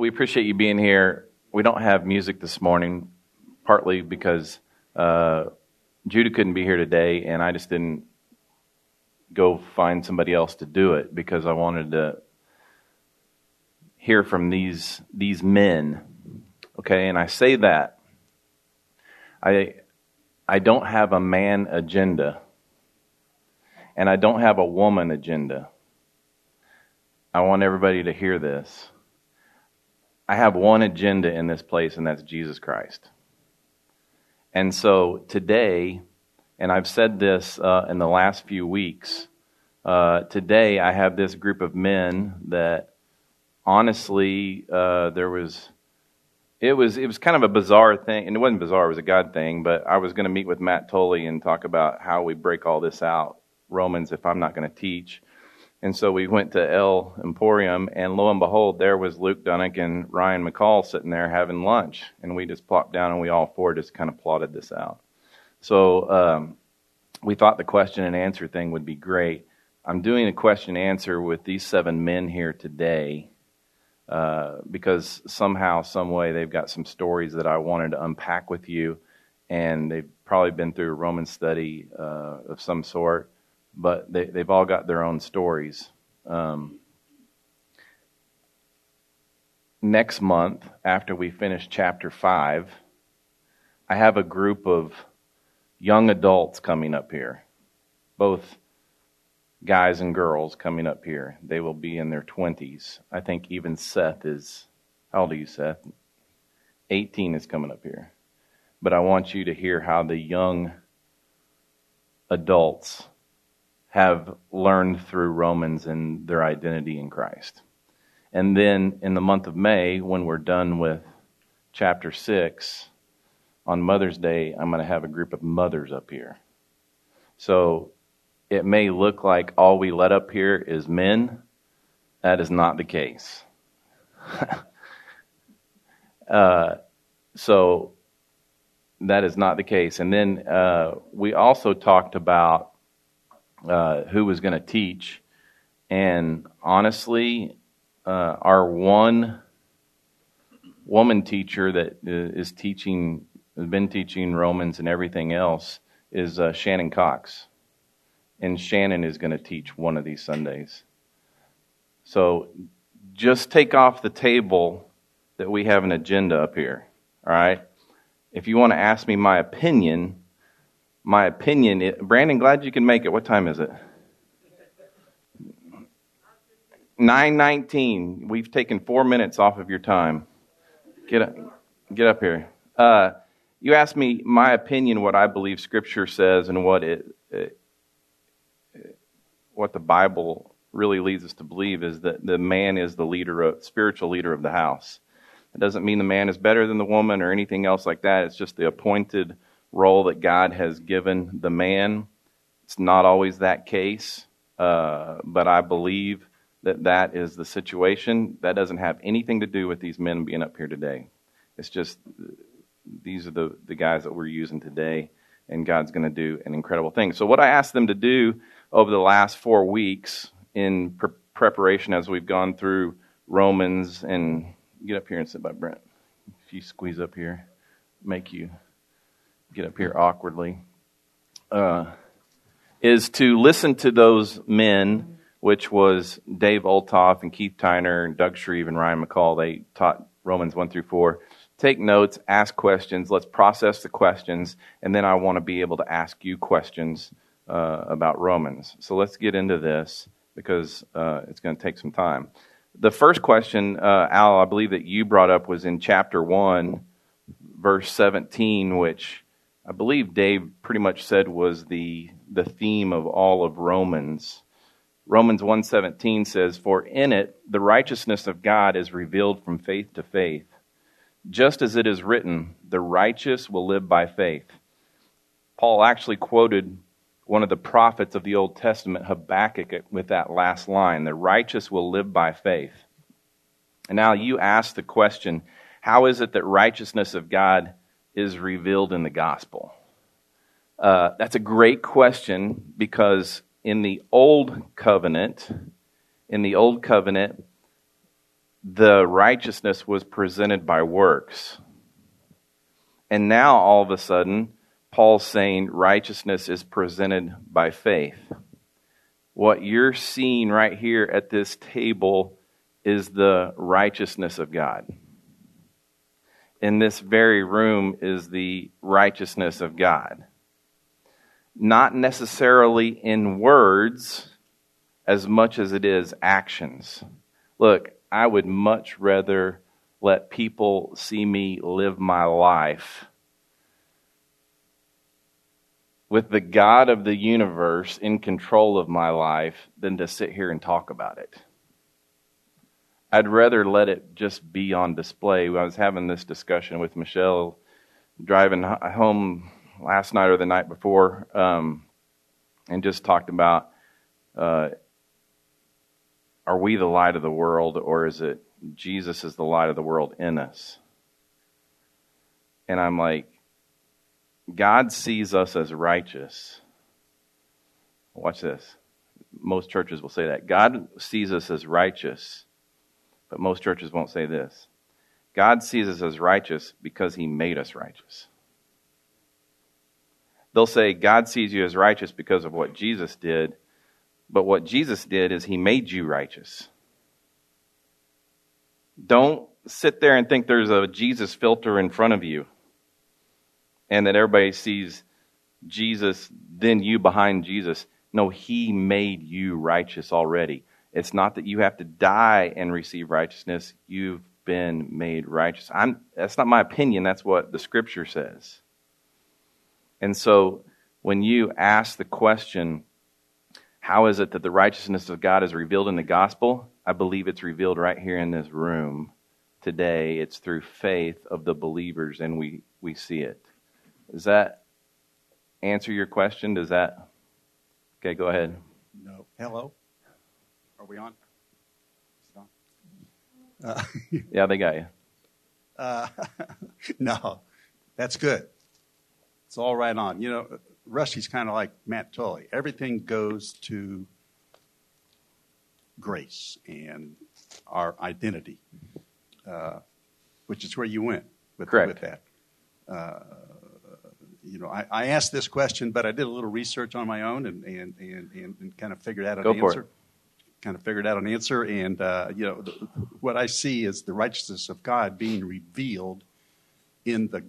we appreciate you being here. We don't have music this morning, partly because uh, Judah couldn't be here today, and I just didn't go find somebody else to do it because I wanted to hear from these these men. Okay, and I say that I I don't have a man agenda and I don't have a woman agenda. I want everybody to hear this. I have one agenda in this place, and that's Jesus Christ. And so today, and I've said this uh, in the last few weeks, uh, today I have this group of men that honestly, uh, there was. It was it was kind of a bizarre thing, and it wasn't bizarre; it was a God thing. But I was going to meet with Matt Tolley and talk about how we break all this out, Romans, if I'm not going to teach. And so we went to El Emporium, and lo and behold, there was Luke Dunnick and Ryan McCall sitting there having lunch. And we just plopped down, and we all four just kind of plotted this out. So um, we thought the question and answer thing would be great. I'm doing a question and answer with these seven men here today uh, because somehow, some way, they've got some stories that I wanted to unpack with you, and they've probably been through a Roman study uh, of some sort but they, they've all got their own stories. Um, next month, after we finish chapter 5, I have a group of young adults coming up here, both guys and girls coming up here. They will be in their 20s. I think even Seth is, how old are you, Seth? 18 is coming up here. But I want you to hear how the young adults have learned through Romans and their identity in Christ. And then in the month of May, when we're done with chapter 6, on Mother's Day, I'm going to have a group of mothers up here. So it may look like all we let up here is men. That is not the case. uh, so that is not the case. And then uh, we also talked about uh, who was going to teach. And honestly, uh, our one woman teacher that is teaching, has been teaching Romans and everything else, is uh, Shannon Cox. And Shannon is going to teach one of these Sundays. So just take off the table that we have an agenda up here. All right? If you want to ask me my opinion, my opinion. It, Brandon, glad you can make it. What time is it? 9:19. We've taken four minutes off of your time. Get up, get up here. Uh, you asked me my opinion, what I believe Scripture says, and what it, it, what the Bible really leads us to believe is that the man is the leader, of, spiritual leader of the house. It doesn't mean the man is better than the woman or anything else like that. It's just the appointed role that God has given the man. It's not always that case, uh, but I believe that that is the situation. That doesn't have anything to do with these men being up here today. It's just these are the, the guys that we're using today, and God's going to do an incredible thing. So, what I asked them to do over the last four weeks in pre- preparation as we've gone through Romans, and get up here and sit by Brent. If you squeeze up here, make you get up here awkwardly, uh, is to listen to those men, which was Dave Olthoff and Keith Tyner and Doug Shreve and Ryan McCall. They taught Romans 1 through 4. Take notes, ask questions. Let's process the questions, and then I want to be able to ask you questions uh, about Romans. So let's get into this because uh, it's going to take some time. The first question, uh, Al, I believe that you brought up was in chapter 1, verse 17, which I believe Dave pretty much said was the, the theme of all of Romans. Romans 1:17 says, "For in it the righteousness of God is revealed from faith to faith, just as it is written, the righteous will live by faith." Paul actually quoted one of the prophets of the Old Testament, Habakkuk, with that last line, "The righteous will live by faith." And now you ask the question, how is it that righteousness of God is revealed in the gospel? Uh, that's a great question because in the old covenant, in the old covenant, the righteousness was presented by works. And now all of a sudden, Paul's saying righteousness is presented by faith. What you're seeing right here at this table is the righteousness of God. In this very room is the righteousness of God. Not necessarily in words as much as it is actions. Look, I would much rather let people see me live my life with the God of the universe in control of my life than to sit here and talk about it. I'd rather let it just be on display. I was having this discussion with Michelle driving home last night or the night before um, and just talked about uh, are we the light of the world or is it Jesus is the light of the world in us? And I'm like, God sees us as righteous. Watch this. Most churches will say that. God sees us as righteous, but most churches won't say this. God sees us as righteous because he made us righteous. They'll say God sees you as righteous because of what Jesus did, but what Jesus did is he made you righteous. Don't sit there and think there's a Jesus filter in front of you and that everybody sees Jesus, then you behind Jesus. No, He made you righteous already. It's not that you have to die and receive righteousness. You've been made righteous. I'm, that's not my opinion. That's what the Scripture says. And so when you ask the question, how is it that the righteousness of God is revealed in the gospel? I believe it's revealed right here in this room today. It's through faith of the believers, and we, we see it. Does that answer your question? Does that? Okay, go ahead. No. Hello? Are we on? on? Uh, yeah, they got you. Uh, no, that's good. It's all right on. You know, Rusty's kind of like Matt Tully. Everything goes to grace and our identity, uh, which is where you went with, Correct. with that. Uh, you know, I, I, asked this question, but I did a little research on my own and, and, and, and kind of figured out an Go answer. It. Kind of figured out an answer, and uh, you know, the, what I see is the righteousness of God being revealed in the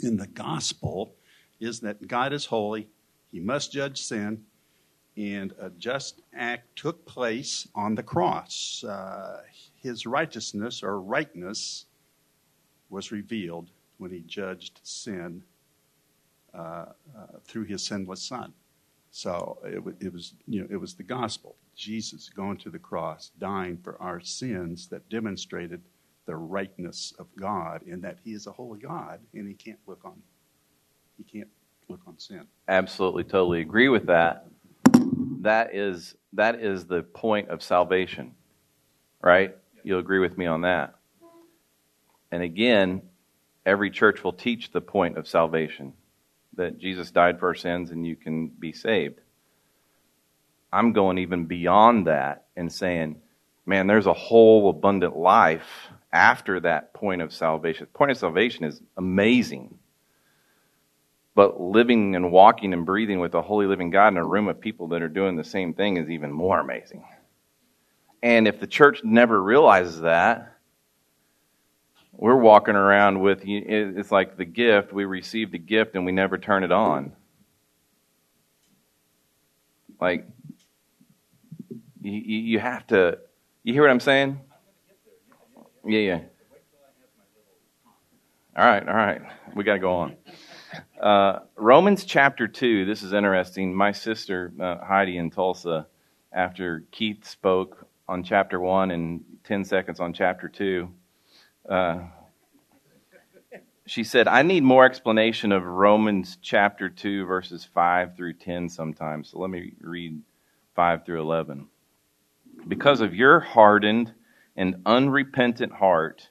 in the gospel is that God is holy, He must judge sin, and a just act took place on the cross. Uh, his righteousness or rightness was revealed when He judged sin uh, uh, through his sinless son. So it, it, was, you know, it was the gospel, Jesus going to the cross, dying for our sins that demonstrated the rightness of God in that he is a holy God and he can't look on he can't look on sin. Absolutely, totally agree with that. That is that is the point of salvation, right? You'll agree with me on that. And again, every church will teach the point of salvation that Jesus died for our sins and you can be saved. I'm going even beyond that and saying, man, there's a whole abundant life after that point of salvation. The point of salvation is amazing. But living and walking and breathing with a holy living God in a room of people that are doing the same thing is even more amazing. And if the church never realizes that, we're walking around with it's like the gift we received a gift and we never turn it on like you, you have to you hear what i'm saying? Yeah yeah. All right all right. We got to go on. Uh, romans chapter 2 this is interesting. My sister uh, heidi in tulsa after keith spoke on chapter 1 and 10 seconds on chapter 2 uh, she said, I need more explanation of Romans chapter 2, verses 5 through 10 sometimes. So let me read 5 through 11. Because of your hardened and unrepentant heart,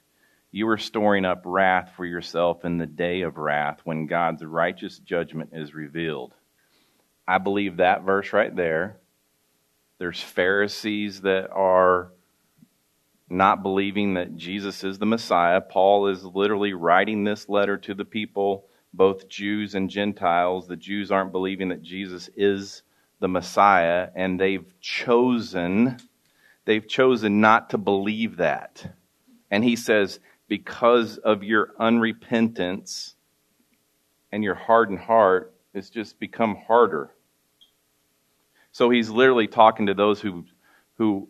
you are storing up wrath for yourself in the day of wrath when God's righteous judgment is revealed. I believe that verse right there. There's Pharisees that are not believing that Jesus is the Messiah. Paul is literally writing this letter to the people, both Jews and Gentiles. The Jews aren't believing that Jesus is the Messiah, and they've chosen they've chosen not to believe that. And he says, because of your unrepentance and your hardened heart, it's just become harder. So he's literally talking to those who who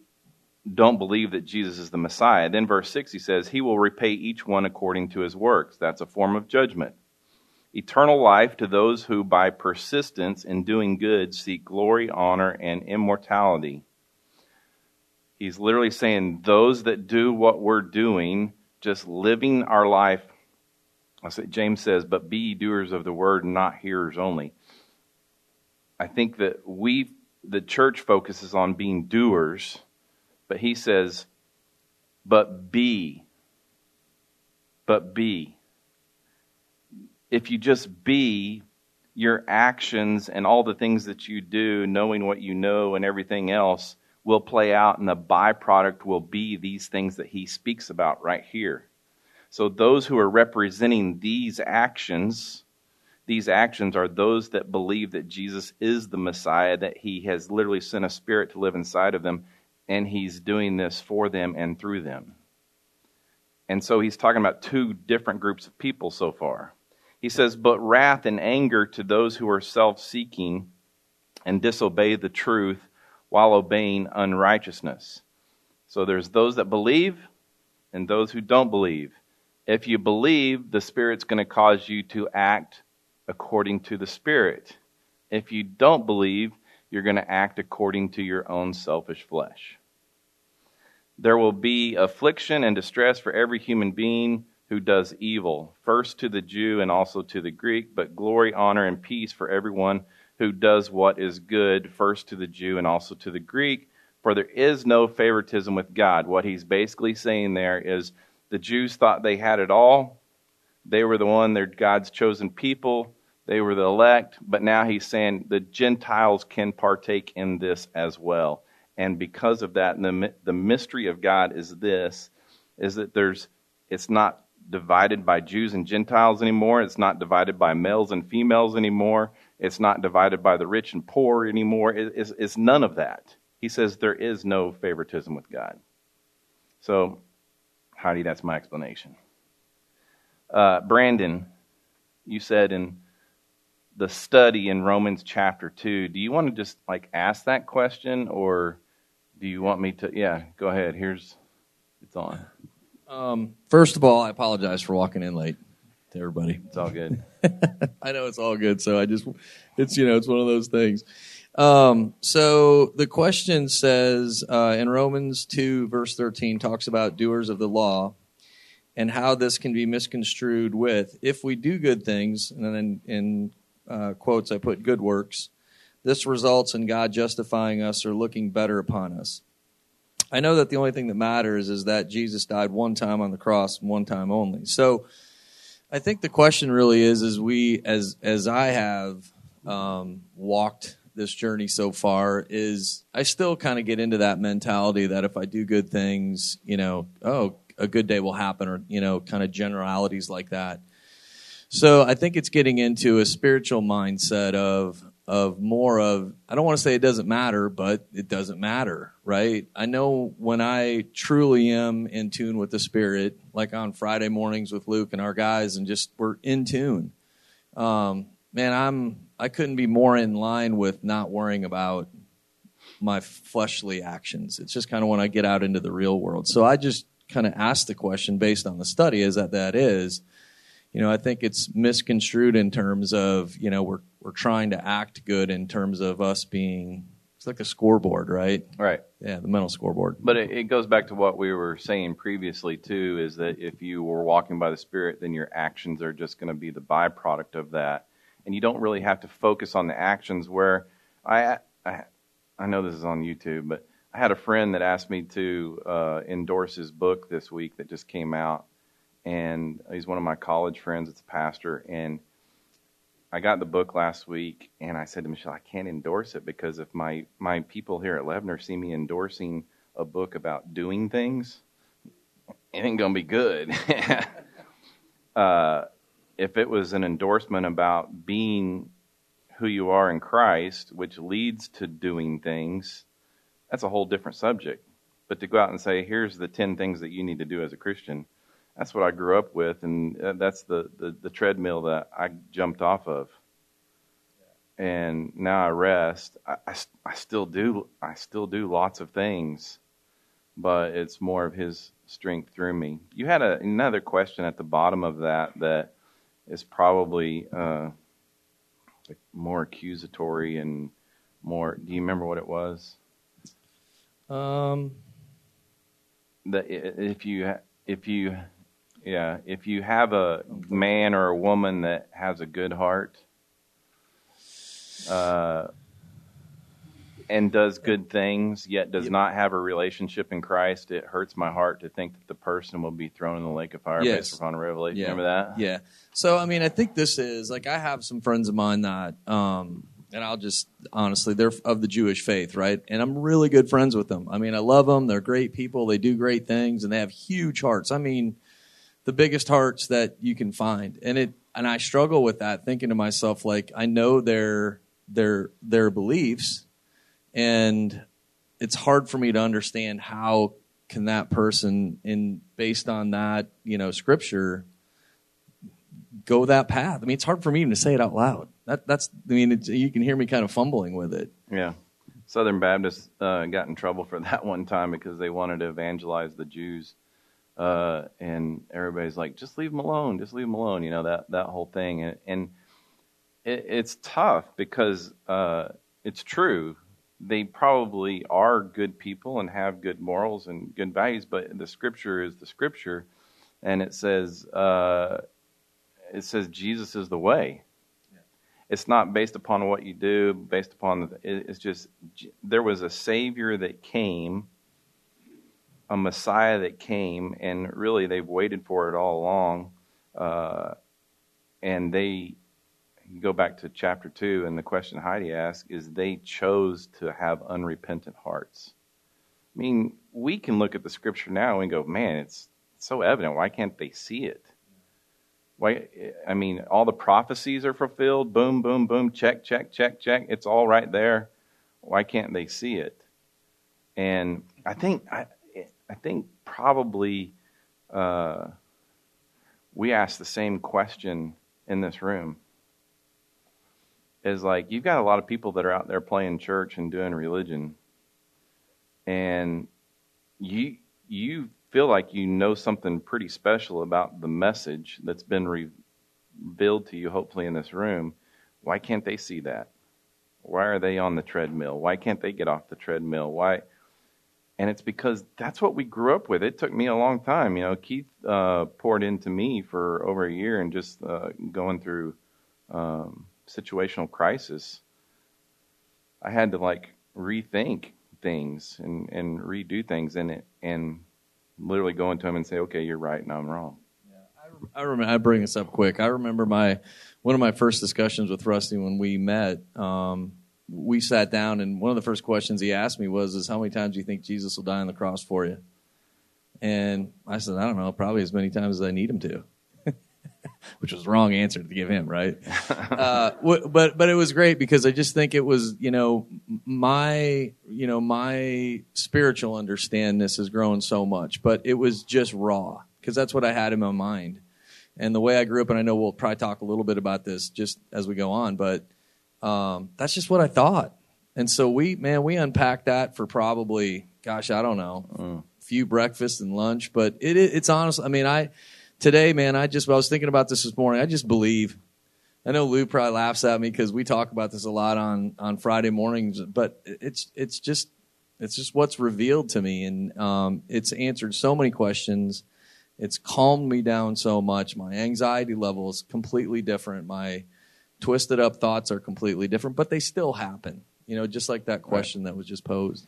don't believe that Jesus is the Messiah. Then verse 6 he says, He will repay each one according to his works. That's a form of judgment. Eternal life to those who by persistence in doing good seek glory, honor, and immortality. He's literally saying those that do what we're doing, just living our life. James says, but be doers of the word, not hearers only. I think that we the church focuses on being doers but he says, but be. But be. If you just be, your actions and all the things that you do, knowing what you know and everything else, will play out, and the byproduct will be these things that he speaks about right here. So, those who are representing these actions, these actions are those that believe that Jesus is the Messiah, that he has literally sent a spirit to live inside of them, and he's doing this for them and through them. And so he's talking about two different groups of people so far. He says, But wrath and anger to those who are self seeking and disobey the truth while obeying unrighteousness. So there's those that believe and those who don't believe. If you believe, the Spirit's going to cause you to act according to the Spirit. If you don't believe, you're going to act according to your own selfish flesh. There will be affliction and distress for every human being who does evil, first to the Jew and also to the Greek, but glory, honor, and peace for everyone who does what is good, first to the Jew and also to the Greek, for there is no favoritism with God. What he's basically saying there is the Jews thought they had it all. They were the one, they're God's chosen people. They were the elect, but now he's saying the Gentiles can partake in this as well. And because of that, the, the mystery of God is this, is that there's, it's not divided by Jews and Gentiles anymore. It's not divided by males and females anymore. It's not divided by the rich and poor anymore. It, it's, it's none of that. He says there is no favoritism with God. So, Heidi, that's my explanation. Uh, Brandon, you said in the study in Romans chapter 2, do you want to just like ask that question or do you want me to? Yeah, go ahead. Here's, it's on. Um, first of all, I apologize for walking in late to everybody. It's all good. I know it's all good. So I just, it's, you know, it's one of those things. Um, so the question says uh, in Romans 2, verse 13, talks about doers of the law and how this can be misconstrued with if we do good things, and then in uh, quotes, I put good works. This results in God justifying us or looking better upon us. I know that the only thing that matters is that Jesus died one time on the cross, one time only. So I think the question really is, as we, as as I have um, walked this journey so far, is I still kind of get into that mentality that if I do good things, you know, oh, a good day will happen, or you know, kind of generalities like that. So I think it's getting into a spiritual mindset of of more of I don't want to say it doesn't matter, but it doesn't matter, right? I know when I truly am in tune with the spirit, like on Friday mornings with Luke and our guys, and just we're in tune. Um, man, I'm I couldn't be more in line with not worrying about my fleshly actions. It's just kind of when I get out into the real world. So I just kind of ask the question based on the study is that that is you know, I think it's misconstrued in terms of, you know, we're we're trying to act good in terms of us being it's like a scoreboard, right? Right. Yeah, the mental scoreboard. But it, it goes back to what we were saying previously too, is that if you were walking by the Spirit, then your actions are just going to be the byproduct of that, and you don't really have to focus on the actions. Where I, I, I know this is on YouTube, but I had a friend that asked me to uh, endorse his book this week that just came out, and he's one of my college friends. It's a pastor, and I got the book last week, and I said to Michelle, I can't endorse it because if my my people here at Levner see me endorsing a book about doing things, it ain't gonna be good. uh, if it was an endorsement about being who you are in Christ, which leads to doing things, that's a whole different subject. But to go out and say, here's the 10 things that you need to do as a Christian, that's what I grew up with, and uh, that's the, the, the treadmill that I jumped off of. And now I rest. I, I, I still do I still do lots of things, but it's more of His strength through me. You had a, another question at the bottom of that that is probably uh, more accusatory and more. Do you remember what it was? Um, that if you if you yeah if you have a man or a woman that has a good heart uh, and does good things yet does not have a relationship in Christ, it hurts my heart to think that the person will be thrown in the lake of fire Yes. based upon revelation. Yeah. Remember that? Yeah. So I mean, I think this is like I have some friends of mine that, um, and I'll just honestly, they're of the Jewish faith, right? And I'm really good friends with them. I mean, I love them. They're great people. They do great things, and they have huge hearts. I mean, the biggest hearts that you can find. And it, and I struggle with that, thinking to myself, like, I know their their their beliefs, and it's hard for me to understand how can that person, in based on that, you know, scripture go that path. I mean, it's hard for me even to say it out loud. That, that's, I mean, you can hear me kind of fumbling with it. Yeah. Southern Baptists uh, got in trouble for that one time because they wanted to evangelize the Jews. Uh, and everybody's like, just leave them alone, just leave them alone, you know, that, that whole thing. And, and it, it's tough because uh, it's true. They probably are good people and have good morals and good values, but the scripture is the scripture. And it says, uh, it says Jesus is the way it's not based upon what you do based upon the, it's just there was a savior that came a messiah that came and really they've waited for it all along uh, and they go back to chapter 2 and the question heidi asked is they chose to have unrepentant hearts. I mean we can look at the scripture now and go man it's so evident. Why can't they see it? Why i mean all the prophecies are fulfilled. Boom boom boom check check check check. It's all right there. Why can't they see it? And i think i, I think probably uh, we ask the same question in this room is like you've got a lot of people that are out there playing church and doing religion and you you feel like you know something pretty special about the message that's been revealed to you, hopefully, in this room, why can't they see that? Why are they on the treadmill? Why can't they get off the treadmill? Why? And it's because that's what we grew up with. It took me a long time. You know, Keith uh, poured into me for over a year and just uh, going through um, situational crisis. I had to like rethink things and, and redo things in it and literally go into him and say, okay, you're right and I'm wrong. Yeah, I remember. I bring this up quick. I remember my one of my first discussions with Rusty when we met. Um, we sat down, and one of the first questions he asked me was, "Is how many times do you think Jesus will die on the cross for you?" And I said, "I don't know. Probably as many times as I need him to." Which was the wrong answer to give him, right? uh, w- but but it was great because I just think it was you know my you know my spiritual understandness has grown so much, but it was just raw because that's what I had in my mind, and the way I grew up. And I know we'll probably talk a little bit about this just as we go on, but um, that's just what I thought. And so we man we unpacked that for probably gosh I don't know a few breakfasts and lunch, but it, it it's honest. I mean I today man I just I was thinking about this this morning. I just believe. I know Lou probably laughs at me because we talk about this a lot on on Friday mornings, but it's it's just it's just what's revealed to me, and um, it's answered so many questions. It's calmed me down so much. My anxiety level is completely different. My twisted up thoughts are completely different, but they still happen. You know, just like that question that was just posed.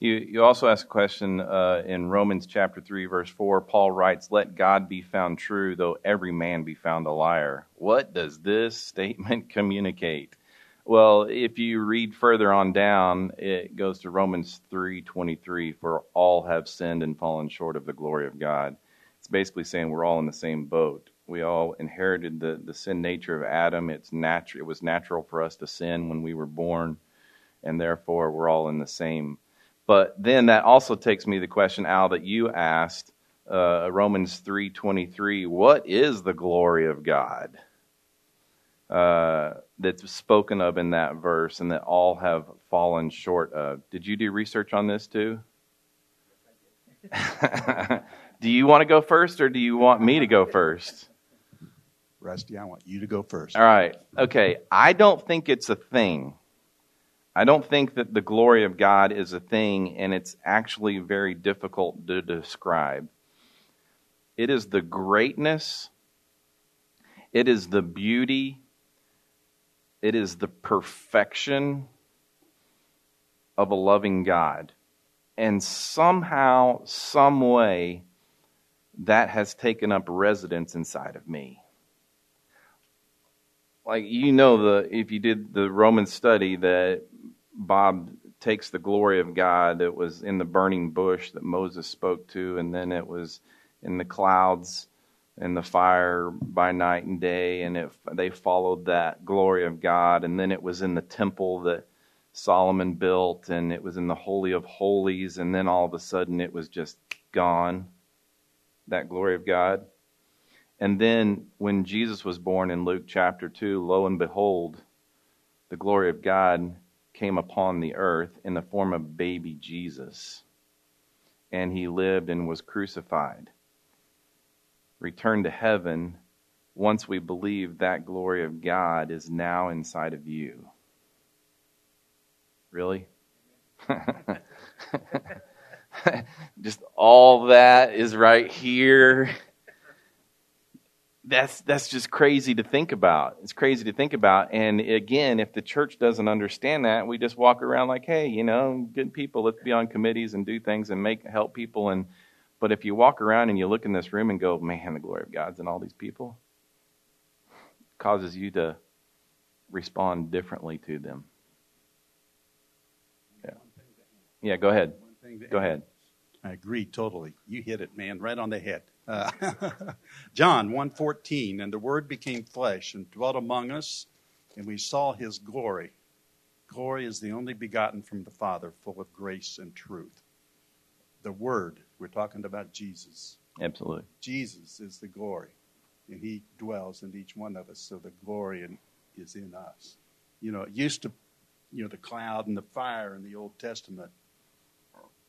You, you also ask a question uh, in Romans chapter 3, verse 4. Paul writes, Let God be found true, though every man be found a liar. What does this statement communicate? Well, if you read further on down, it goes to Romans 3:23 for all have sinned and fallen short of the glory of God. it's basically saying we're all in the same boat. We all inherited the, the sin nature of Adam. It's natural. It was natural for us to sin when we were born, and therefore we're all in the same. But then that also takes me to the question, Al, that you asked, uh, Romans three twenty three. What is the glory of God? Uh, that's spoken of in that verse, and that all have fallen short of. Did you do research on this too? do you want to go first, or do you want me to go first? Rusty, I want you to go first. All right. Okay. I don't think it's a thing. I don't think that the glory of God is a thing, and it's actually very difficult to describe. It is the greatness, it is the beauty, it is the perfection of a loving God. And somehow, some way, that has taken up residence inside of me like you know the if you did the Roman study that Bob takes the glory of God that was in the burning bush that Moses spoke to, and then it was in the clouds and the fire by night and day, and it, they followed that glory of God, and then it was in the temple that Solomon built, and it was in the holy of holies, and then all of a sudden it was just gone. That glory of God. And then when Jesus was born in Luke chapter 2, lo and behold, the glory of God came upon the earth in the form of baby Jesus. And he lived and was crucified, returned to heaven. Once we believe that glory of God is now inside of you. Really? Just all that is right here that's that's just crazy to think about. It's crazy to think about. And again, if the church doesn't understand that, we just walk around like, hey, you know, good people, let's be on committees and do things and make help people. And but if you walk around and you look in this room and go, man, the glory of God's in all these people, causes you to respond differently to them. Yeah. Yeah. Go ahead. Go ahead. I agree totally. You hit it, man, right on the head. Uh, John 1:14 and the word became flesh and dwelt among us and we saw his glory. Glory is the only begotten from the Father, full of grace and truth. The word, we're talking about Jesus. Absolutely. Jesus is the glory and he dwells in each one of us, so the glory in, is in us. You know, it used to you know the cloud and the fire in the Old Testament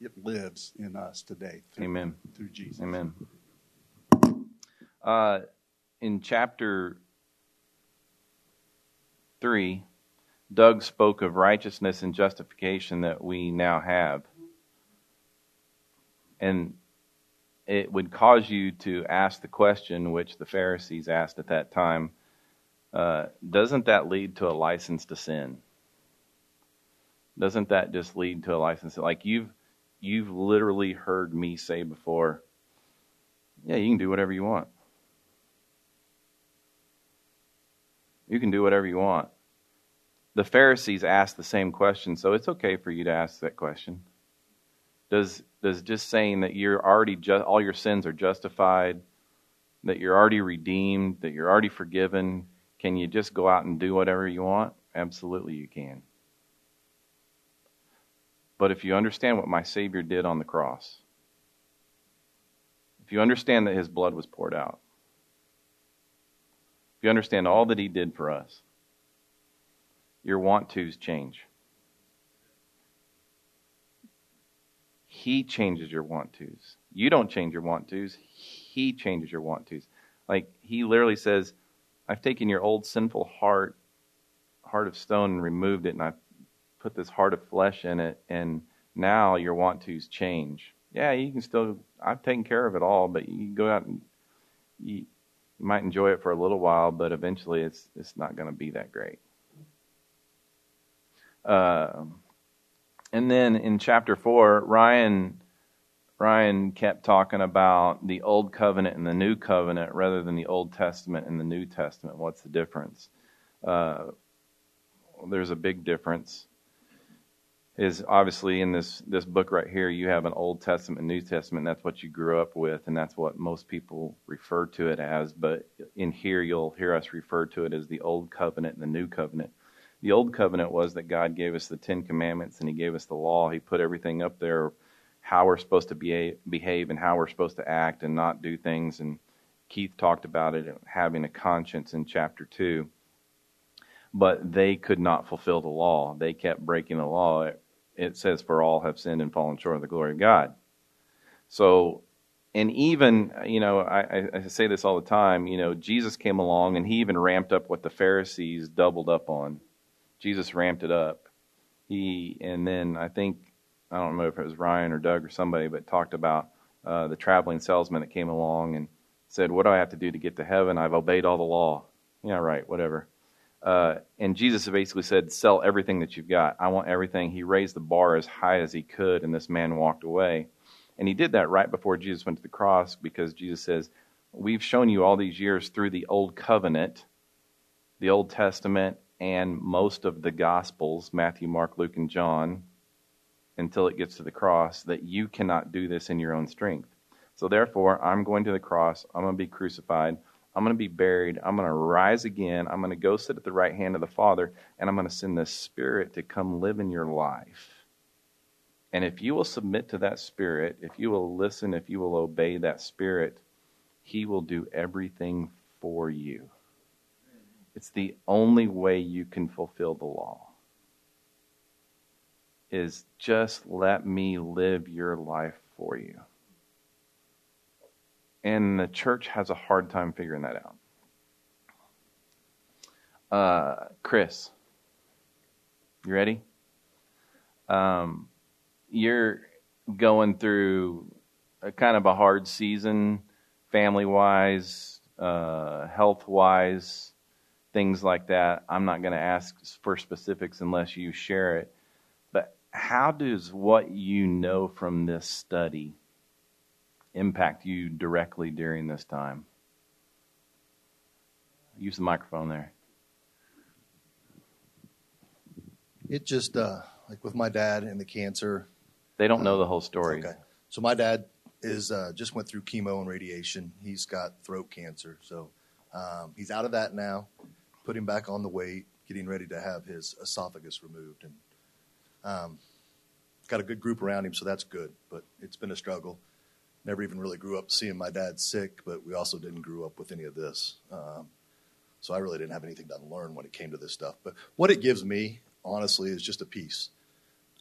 it lives in us today. Through, Amen. Through Jesus. Amen. Uh, in chapter 3, Doug spoke of righteousness and justification that we now have. And it would cause you to ask the question, which the Pharisees asked at that time uh, doesn't that lead to a license to sin? Doesn't that just lead to a license? Like you've you've literally heard me say before, yeah, you can do whatever you want. You can do whatever you want. The Pharisees asked the same question, so it's okay for you to ask that question. Does does just saying that you're already just all your sins are justified, that you're already redeemed, that you're already forgiven, can you just go out and do whatever you want? Absolutely you can. But if you understand what my Savior did on the cross, if you understand that his blood was poured out, if you understand all that he did for us, your want tos change. He changes your want tos. You don't change your want tos. He changes your want tos. Like he literally says, I've taken your old sinful heart, heart of stone, and removed it, and I've put this heart of flesh in it, and now your want tos change. Yeah, you can still, I've taken care of it all, but you go out and you, you might enjoy it for a little while, but eventually it's it's not going to be that great. Uh, and then in chapter four, Ryan Ryan kept talking about the old covenant and the new covenant rather than the Old Testament and the New Testament. What's the difference? Uh, there's a big difference. Is obviously in this this book right here. You have an Old Testament and New Testament. And that's what you grew up with, and that's what most people refer to it as. But in here, you'll hear us refer to it as the Old Covenant and the New Covenant. The Old Covenant was that God gave us the Ten Commandments and He gave us the law. He put everything up there, how we're supposed to be, behave and how we're supposed to act and not do things. And Keith talked about it having a conscience in chapter two but they could not fulfill the law. They kept breaking the law. It, says, For all have sinned and fallen short of the glory of God. So, and even, you know, I, I say this all the time, you know, Jesus came along and he even ramped up what the Pharisees doubled up on. Jesus ramped it up. He, and then I think, I don't know if it was Ryan or Doug or somebody, but talked about uh, the traveling salesman that came along and said, What do I have to do to get to heaven? I've obeyed all the law. Yeah, right, whatever. Uh, and Jesus basically said, Sell everything that you've got. I want everything. He raised the bar as high as he could, and this man walked away. And he did that right before Jesus went to the cross because Jesus says, We've shown you all these years through the Old Covenant, the Old Testament, and most of the Gospels Matthew, Mark, Luke, and John until it gets to the cross that you cannot do this in your own strength. So therefore, I'm going to the cross. I'm going to be crucified. I'm going to be buried. I'm going to rise again. I'm going to go sit at the right hand of the Father, and I'm going to send the Spirit to come live in your life. And if you will submit to that Spirit, if you will listen, if you will obey that Spirit, He will do everything for you. It's the only way you can fulfill the law. Is just let me live your life for you. And the church has a hard time figuring that out. Uh, Chris, you ready? Um, you're going through a kind of a hard season, family wise, uh, health wise, things like that. I'm not going to ask for specifics unless you share it. But how does what you know from this study impact you directly during this time? Use the microphone there. It just uh, like with my dad and the cancer. They don't know the whole story. Okay, so my dad is uh, just went through chemo and radiation. He's got throat cancer, so um, he's out of that now. Putting back on the weight, getting ready to have his esophagus removed, and um, got a good group around him, so that's good. But it's been a struggle never even really grew up seeing my dad sick, but we also didn't grow up with any of this. Um, so I really didn't have anything to learn when it came to this stuff. But what it gives me, honestly, is just a peace.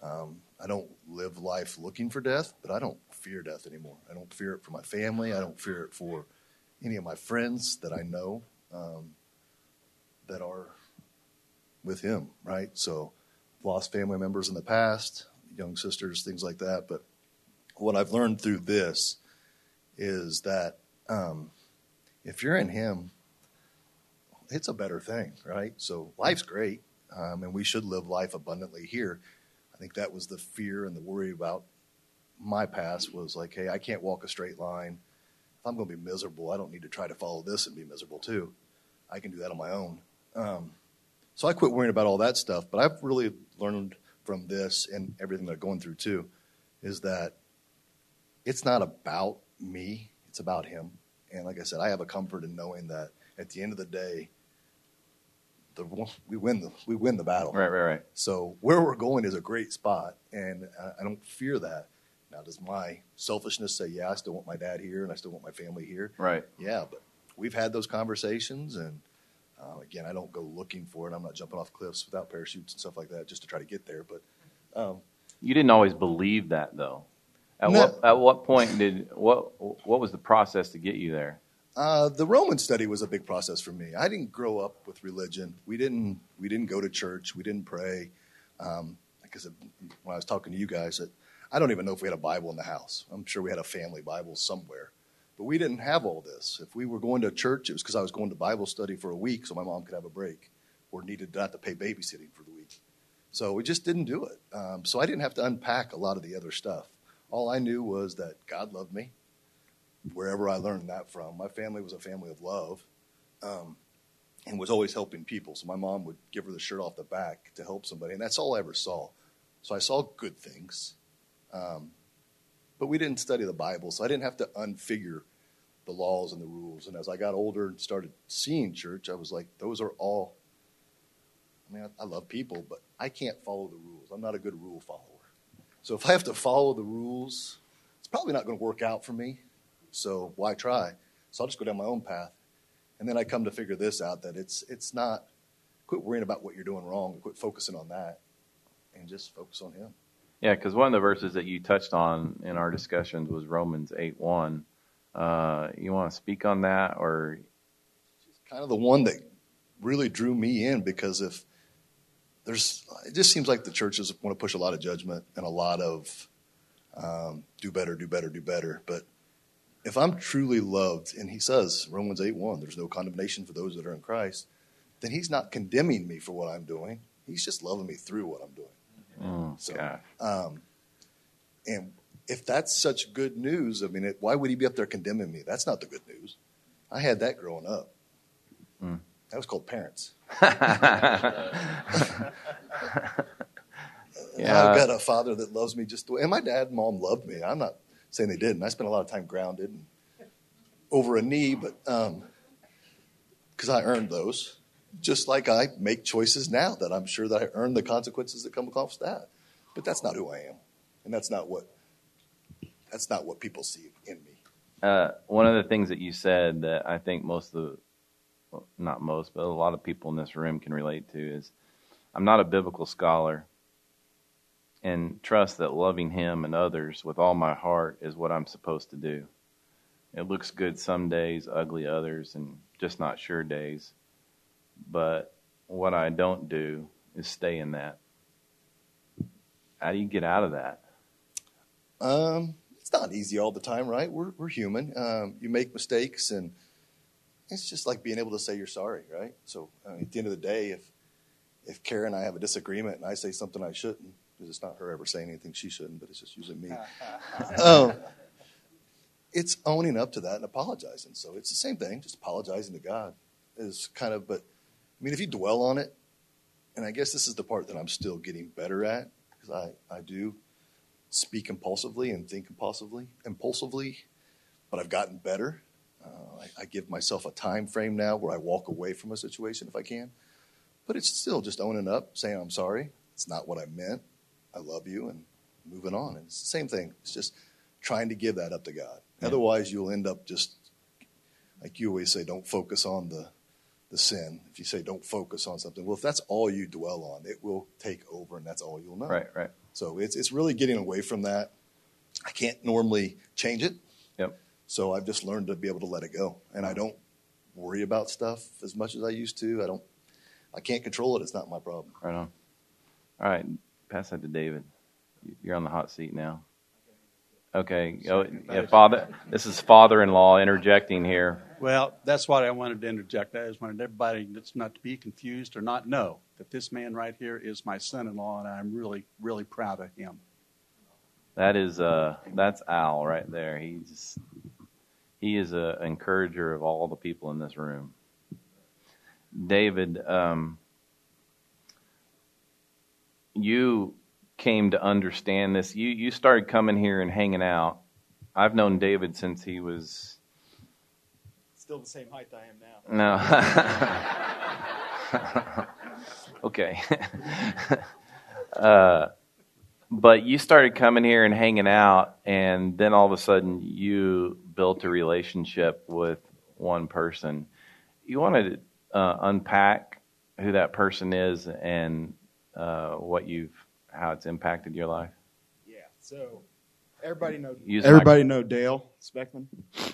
Um, I don't live life looking for death, but I don't fear death anymore. I don't fear it for my family. I don't fear it for any of my friends that I know um, that are with him, right? So, lost family members in the past, young sisters, things like that. But what I've learned through this is that um, if you're in Him, it's a better thing, right? So life's great, um, and we should live life abundantly here. I think that was the fear and the worry about my past was like, hey, I can't walk a straight line. If I'm going to be miserable, I don't need to try to follow this and be miserable too. I can do that on my own. Um, so I quit worrying about all that stuff. But I've really learned from this and everything that I'm going through too, is that it's not about me, it's about him. And like I said, I have a comfort in knowing that at the end of the day, the, we win the we win the battle. Right, right, right. So where we're going is a great spot, and I, I don't fear that. Now, does my selfishness say, "Yeah, I still want my dad here, and I still want my family here"? Right. Yeah, but we've had those conversations, and uh, again, I don't go looking for it. I'm not jumping off cliffs without parachutes and stuff like that just to try to get there. But um, you didn't always believe that, though. At what at what point did what what was the process to get you there? Uh, the Roman study was a big process for me. I didn't grow up with religion. We didn't we didn't go to church. We didn't pray. Um, like when I was talking to you guys, that I don't even know if we had a Bible in the house. I'm sure we had a family Bible somewhere, but we didn't have all this. If we were going to church, it was because I was going to Bible study for a week, so my mom could have a break, or needed not to pay babysitting for the week. So we just didn't do it. Um, so I didn't have to unpack a lot of the other stuff. All I knew was that God loved me wherever I learned that from. My family was a family of love um, and was always helping people. So my mom would give her the shirt off the back to help somebody, and that's all I ever saw. So I saw good things. Um, but we didn't study the Bible, so I didn't have to unfigure the laws and the rules. And as I got older and started seeing church, I was like, those are all. I mean, I, I love people, but I can't follow the rules. I'm not a good rule follower. So if I have to follow the rules, it's probably not going to work out for me. So why try? So I'll just go down my own path. And then I come to figure this out that it's it's not quit worrying about what you're doing wrong and quit focusing on that and just focus on him. Yeah, because one of the verses that you touched on in our discussions was Romans 8 1. Uh, you want to speak on that or kind of the one that really drew me in because if there's it just seems like the churches want to push a lot of judgment and a lot of um, do better do better do better. But if i'm truly loved and he says romans 8 1 there's no condemnation for those that are in christ then he's not condemning me for what i'm doing. He's just loving me through what i'm doing. Mm, so um, and if that's such good news i mean it, why would he be up there condemning me? That's not the good news. I had that growing up. Mm. that was called parents Yeah. I've got a father that loves me just the way, and my dad and mom loved me. I'm not saying they didn't. I spent a lot of time grounded and over a knee, but because I earned those, just like I make choices now that I'm sure that I earn the consequences that come across that. But that's not who I am, and that's not what that's not what people see in me. Uh, one of the things that you said that I think most of the, well, not most, but a lot of people in this room can relate to is I'm not a biblical scholar and trust that loving him and others with all my heart is what I'm supposed to do. It looks good some days, ugly others, and just not sure days. But what I don't do is stay in that. How do you get out of that? Um, it's not easy all the time, right? We're we're human. Um, you make mistakes, and it's just like being able to say you're sorry, right? So I mean, at the end of the day, if if Karen and I have a disagreement and I say something I shouldn't, because it's not her ever saying anything she shouldn't, but it's just usually me. um, it's owning up to that and apologizing. So it's the same thing, just apologizing to God is kind of. But I mean, if you dwell on it, and I guess this is the part that I'm still getting better at because I I do speak impulsively and think impulsively, impulsively, but I've gotten better. Uh, I, I give myself a time frame now where I walk away from a situation if I can, but it's still just owning up, saying I'm sorry. It's not what I meant. I love you, and moving on. And it's the same thing. It's just trying to give that up to God. Yeah. Otherwise, you'll end up just like you always say, don't focus on the the sin. If you say don't focus on something, well, if that's all you dwell on, it will take over, and that's all you'll know. Right, right. So it's it's really getting away from that. I can't normally change it. Yep. So I've just learned to be able to let it go, and I don't worry about stuff as much as I used to. I don't. I can't control it. It's not my problem. Right on. All right, pass that to David. You're on the hot seat now. Okay. Oh, yeah, father. This is father-in-law interjecting here. Well, that's what I wanted to interject. I just wanted everybody that's not to be confused or not know that this man right here is my son-in-law, and I'm really, really proud of him. That is uh, that's Al right there. He's he is a encourager of all the people in this room. David, um, you came to understand this. You you started coming here and hanging out. I've known David since he was Still the same height I am now. no. okay. uh, but you started coming here and hanging out, and then all of a sudden you built a relationship with one person. You want to uh, unpack who that person is and uh, what you've, how it's impacted your life. Yeah. So everybody know Use everybody know Dale Speckman.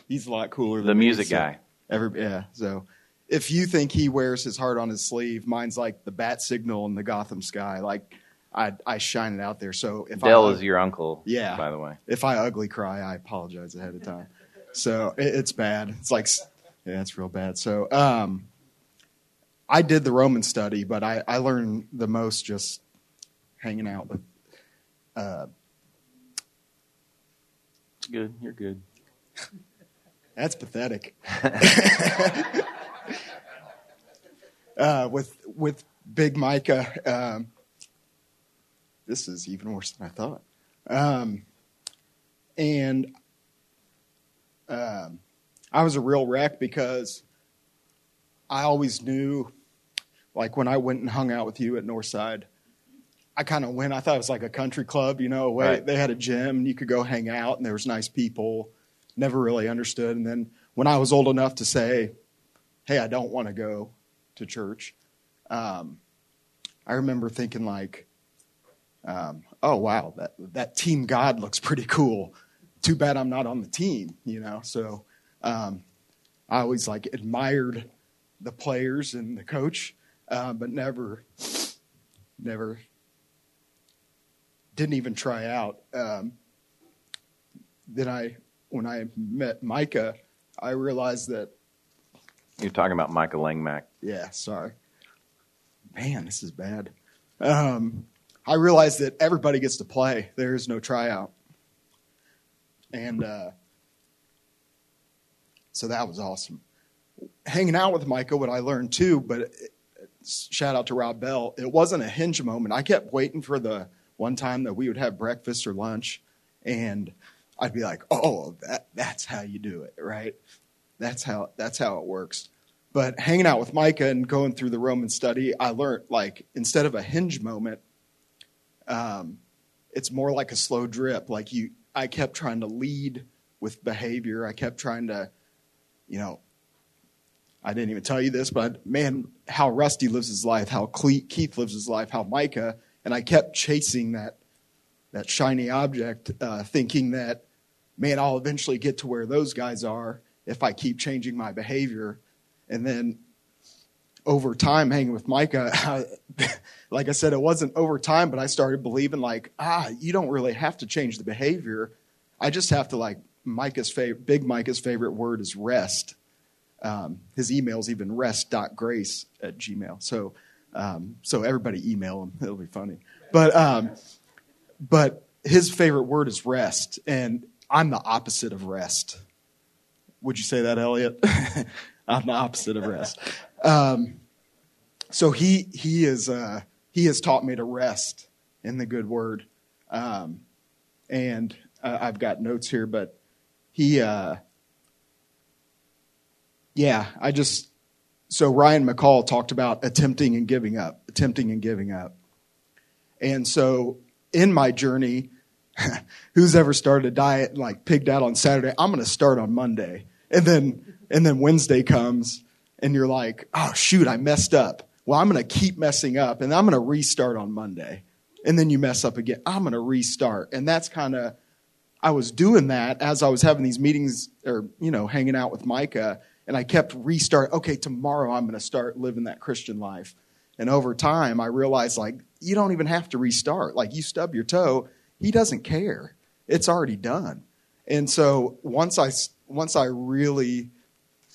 He's a lot cooler. The than me, music so- guy. Every yeah. So if you think he wears his heart on his sleeve, mine's like the bat signal in the Gotham sky. Like I I shine it out there. So if Dell I, is your uncle. Yeah. By the way. if I ugly cry, I apologize ahead of time. So it, it's bad. It's like, yeah, it's real bad. So um, I did the Roman study, but I, I learned the most just hanging out with. Uh, Good. You're good. that's pathetic. uh, with with Big Micah, um, this is even worse than I thought. Um, and um, I was a real wreck because I always knew, like when I went and hung out with you at Northside, I kind of went. I thought it was like a country club, you know. Way Right. they had a gym, and you could go hang out, and there was nice people. Never really understood. And then when I was old enough to say, "Hey, I don't want to go to church," um, I remember thinking like, um, "Oh wow, that that Team God looks pretty cool." Too bad I'm not on the team, you know. So um, I always like admired the players and the coach, uh, but never, never, didn't even try out. Um, then I, when I met Micah, I realized that You're talking about Micah Langmack. yeah, sorry. Man, this is bad. Um, I realized that everybody gets to play. There is no tryout. And uh, so that was awesome. Hanging out with Micah, what I learned too, but it, shout out to Rob Bell, it wasn't a hinge moment. I kept waiting for the one time that we would have breakfast or lunch, and I'd be like, oh, that, that's how you do it, right? That's how, that's how it works. But hanging out with Micah and going through the Roman study, I learned like instead of a hinge moment, um, it's more like a slow drip. Like you, I kept trying to lead with behavior. I kept trying to, you know, I didn't even tell you this, but man, how Rusty lives his life, how Keith lives his life, how Micah, and I kept chasing that that shiny object, uh, thinking that, man, I'll eventually get to where those guys are if I keep changing my behavior. And then over time, hanging with Micah, like I said, it wasn't over time, but I started believing like, ah, you don't really have to change the behavior. I just have to like Micah's favorite, big Micah's favorite word is rest. Um, his email's even rest.grace at gmail. So, um, so everybody email him. It'll be funny. But, um, but his favorite word is rest. And I'm the opposite of rest. Would you say that, Elliot? I'm the opposite of rest. Um, so he he is uh, he has taught me to rest in the good word, um, and uh, I've got notes here, but he uh, yeah, I just so Ryan McCall talked about attempting and giving up, attempting and giving up, and so in my journey, who's ever started a diet like pigged out on Saturday? I'm going to start on Monday, and then and then Wednesday comes, and you're like, oh shoot, I messed up. Well, I'm going to keep messing up, and I'm going to restart on Monday, and then you mess up again. I'm going to restart, and that's kind of I was doing that as I was having these meetings or you know hanging out with Micah, and I kept restart. Okay, tomorrow I'm going to start living that Christian life. And over time, I realized like you don't even have to restart. Like you stub your toe, he doesn't care. It's already done. And so once I once I really,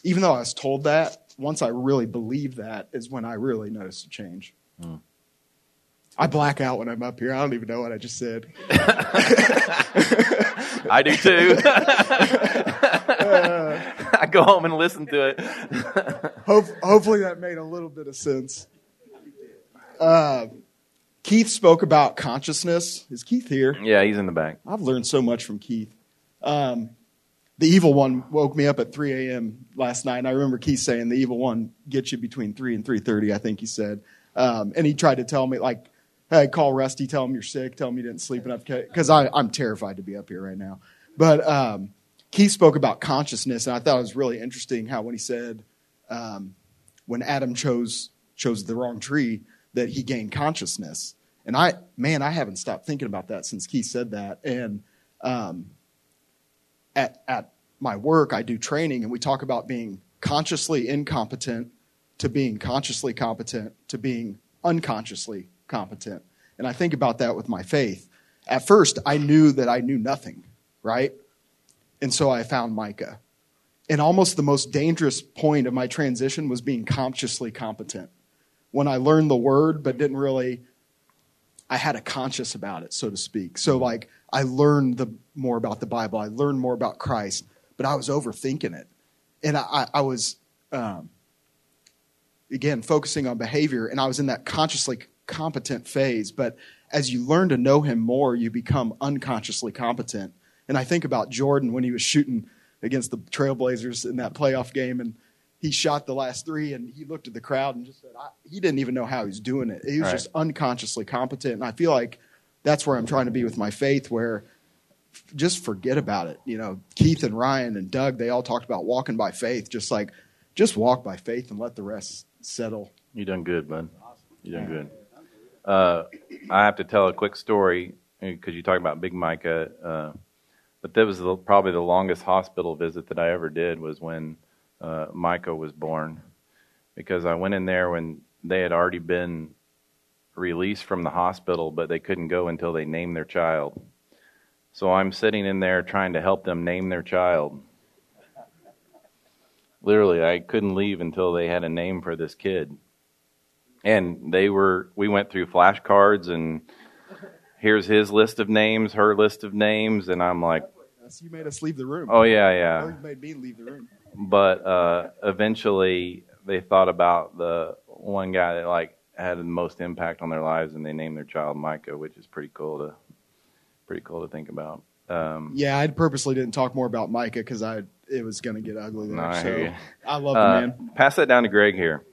even though I was told that, once I really believe that is when I really notice a change. I black out when I'm up here. I don't even know what I just said. I do too. I go home and listen to it. Hope, hopefully that made a little bit of sense. Uh, Keith spoke about consciousness. Is Keith here? yeah, he's in the back. I've learned so much from Keith. Um, the evil one woke me up at 3 a.m. last night. And I remember Keith saying the evil one gets you between 3 and 3.30, I think he said. Um, and he tried to tell me, like, hey, call Rusty, tell him you're sick, tell him you didn't sleep enough, because I'm terrified to be up here right now. But um, Keith spoke about consciousness, and I thought it was really interesting how when he said um, when Adam chose chose the wrong tree, that he gained consciousness. And I, man, I haven't stopped thinking about that since Keith said that. And um, at at my work, I do training, and we talk about being consciously incompetent to being consciously competent to being unconsciously competent. And I think about that with my faith. At first, I knew that I knew nothing, right? And so I found Micah. And almost the most dangerous point of my transition was being consciously competent. When I learned the word, but didn't really, I had a conscious about it, so to speak. So, like, I learned the, more about the Bible, I learned more about Christ, but I was overthinking it. And I, I, I was, um, again, focusing on behavior, and I was in that consciously competent phase, but as you learn to know him more, you become unconsciously competent. And I think about Jordan when he was shooting against the Trailblazers in that playoff game, and he shot the last three, and he looked at the crowd and just said, I, he didn't even know how he was doing it. He was Right. just unconsciously competent. And I feel like that's where I'm trying to be with my faith, where just forget about it. You know, Keith and Ryan and Doug, they all talked about walking by faith, just like, just walk by faith and let the rest settle. You done good, bud. You done good. Uh, I have to tell a quick story because you talk about Big Micah. Uh, but that was the, probably the longest hospital visit that I ever did was when uh, Micah was born, because I went in there when they had already been released from the hospital, but they couldn't go until they named their child. So I'm sitting in there trying to help them name their child. Literally, I couldn't leave until they had a name for this kid. And they were, we went through flashcards and here's his list of names, her list of names, and I'm like, Yes, you made us leave the room. oh yeah, Or yeah. you made me leave the room. But uh, eventually, they thought about the one guy that like had the most impact on their lives, and they named their child Micah, which is pretty cool to, pretty cool to think about. Um, Yeah, I purposely didn't talk more about Micah because I it was going to get ugly there. No, I so hear you. I love Uh, him, man. Pass that down to Greg here.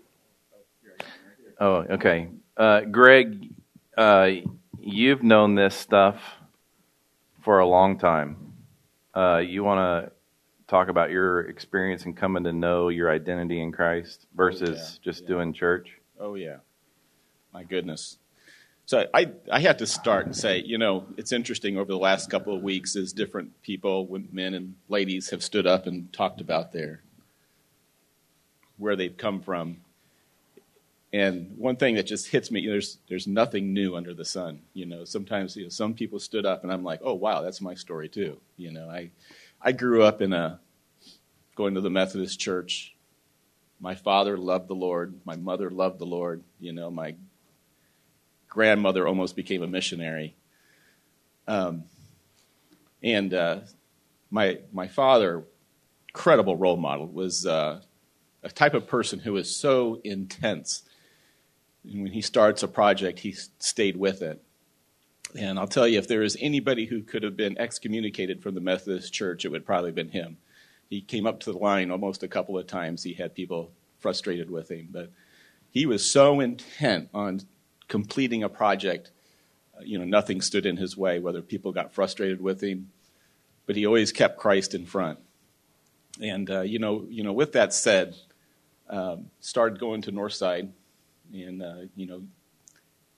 Oh, okay. Uh, Greg, uh, you've known this stuff for a long time. Uh, you want to talk about your experience in coming to know your identity in Christ versus yeah, just yeah. doing church? Oh yeah, my goodness. So I I had to start and say, you know, it's interesting over the last couple of weeks as different people, men and ladies, have stood up and talked about their where they've come from. And one thing that just hits me, there's there's nothing new under the sun. You know, sometimes you know, some people stood up and I'm like, oh wow, that's my story too. You know, I I grew up in a going to the Methodist church. My father loved the Lord. My mother loved the Lord. You know, my grandmother almost became a missionary. Um, and uh, my my father, credible role model, was uh, a type of person who is so intense. And when he starts a project, he stayed with it. And I'll tell you, if there is anybody who could have been excommunicated from the Methodist Church, it would probably have been him. He came up to the line almost a couple of times. He had people frustrated with him, but he was so intent on completing a project. uh, You know, nothing stood in his way, whether people got frustrated with him, but he always kept Christ in front. And uh, you know, you know, with that said, um, started going to Northside, and uh, you know,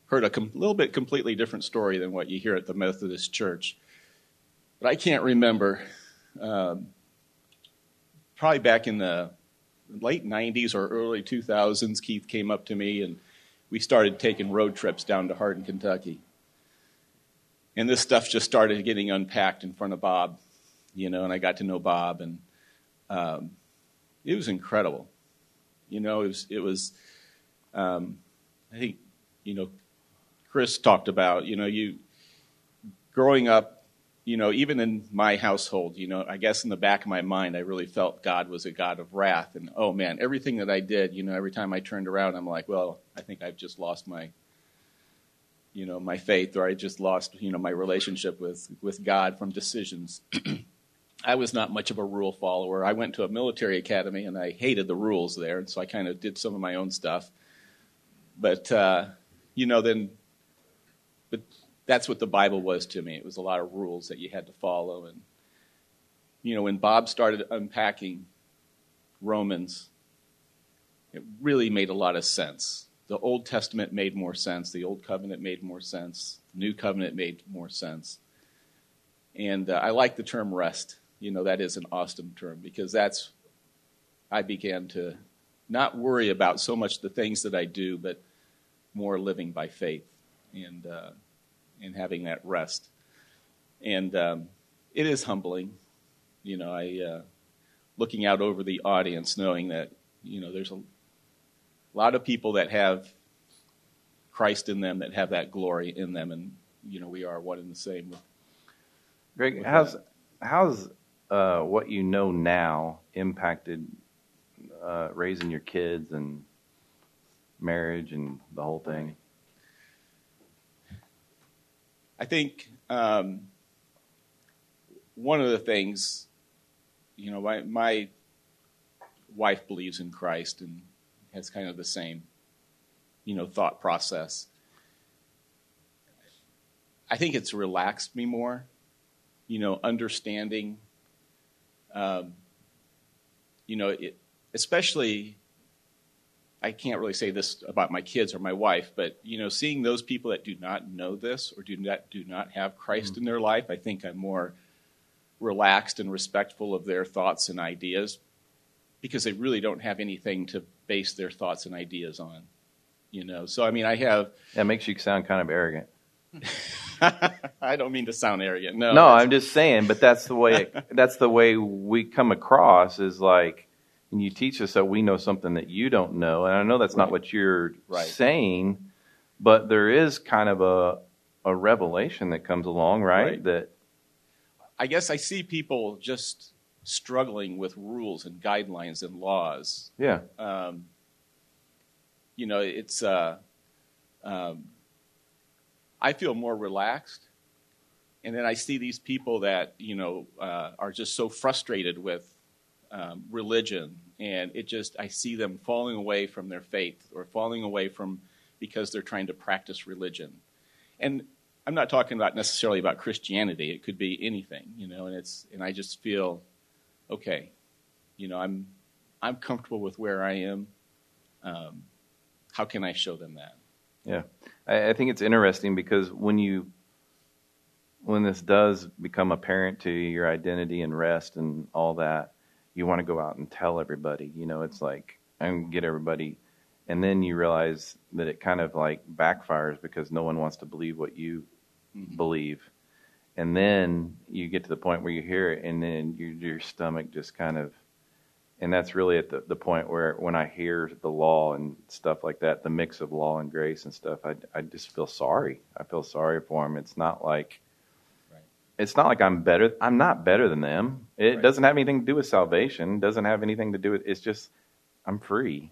heard a com- little bit completely different story than what you hear at the Methodist Church. But I can't remember. Um, probably back in the late 90s or early 2000s, Keith came up to me and we started taking road trips down to Hardin, Kentucky. And this stuff just started getting unpacked in front of Bob, you know, and I got to know Bob, and um, it was incredible. You know, it was, it was um, I think, you know, Chris talked about, you know, you growing up, you know, even in my household, you know, I guess in the back of my mind, I really felt God was a God of wrath. And oh man, everything that I did, you know, every time I turned around, I'm like, well, I think I've just lost my, you know, my faith, or I just lost, you know, my relationship with with God from decisions. I was not much of a rule follower. I went to a military academy, and I hated the rules there, and so I kind of did some of my own stuff. But uh, you know, then, but that's what the Bible was to me. It was a lot of rules that you had to follow. And, you know, when Bob started unpacking Romans, it really made a lot of sense. The Old Testament made more sense. The Old Covenant made more sense. the New Covenant made more sense. And uh, I like the term rest. You know, that is an awesome term because that's, I began to not worry about so much the things that I do, but more living by faith. And, uh, and having that rest. And um, it is humbling, you know. I uh, looking out over the audience, knowing that you know there's a lot of people that have Christ in them, that have that glory in them, and you know we are one and the same. Greg, With how's that. how's uh, what you know now impacted uh, raising your kids and marriage and the whole thing? I think um, one of the things, you know, my, my wife believes in Christ and has kind of the same, you know, thought process. I think it's relaxed me more, you know, understanding, um, you know, it, especially. I can't really say this about my kids or my wife, but you know, seeing those people that do not know this or do not do not have Christ mm-hmm. in their life, I think I'm more relaxed and respectful of their thoughts and ideas because they really don't have anything to base their thoughts and ideas on. You know, so I mean, I have. That makes you sound kind of arrogant. I don't mean to sound arrogant. No, no, I'm just saying. But that's the way. that's the way we come across. Is like, and you teach us that we know something that you don't know, and I know that's right. not what you're right. saying, but there is kind of a a revelation that comes along, right? right? That I guess I see people just struggling with rules and guidelines and laws. Yeah. Um, you know, it's. Uh, um, I feel more relaxed, and then I see these people that you know uh, are just so frustrated with um, religion, and it just I see them falling away from their faith or falling away from because they're trying to practice religion, and I'm not talking about necessarily about Christianity. It could be anything, you know, and it's and I just feel okay, you know, I'm I'm comfortable with where I am. Um, how can I show them that? Yeah, I, I think it's interesting because when you when this does become apparent to you, your identity and rest and all that, you want to go out and tell everybody. You know, it's like and get everybody, and then you realize that it kind of like backfires because no one wants to believe what you mm-hmm. believe and then you get to the point where you hear it and then you, your stomach just kind of and that's really at the, the point where when i hear the law and stuff like that the mix of law and grace and stuff i, I just feel sorry i feel sorry for them it's not like. It's not like i'm better i'm not better than them it right. doesn't have anything to do with salvation it doesn't have anything to do with it's just i'm free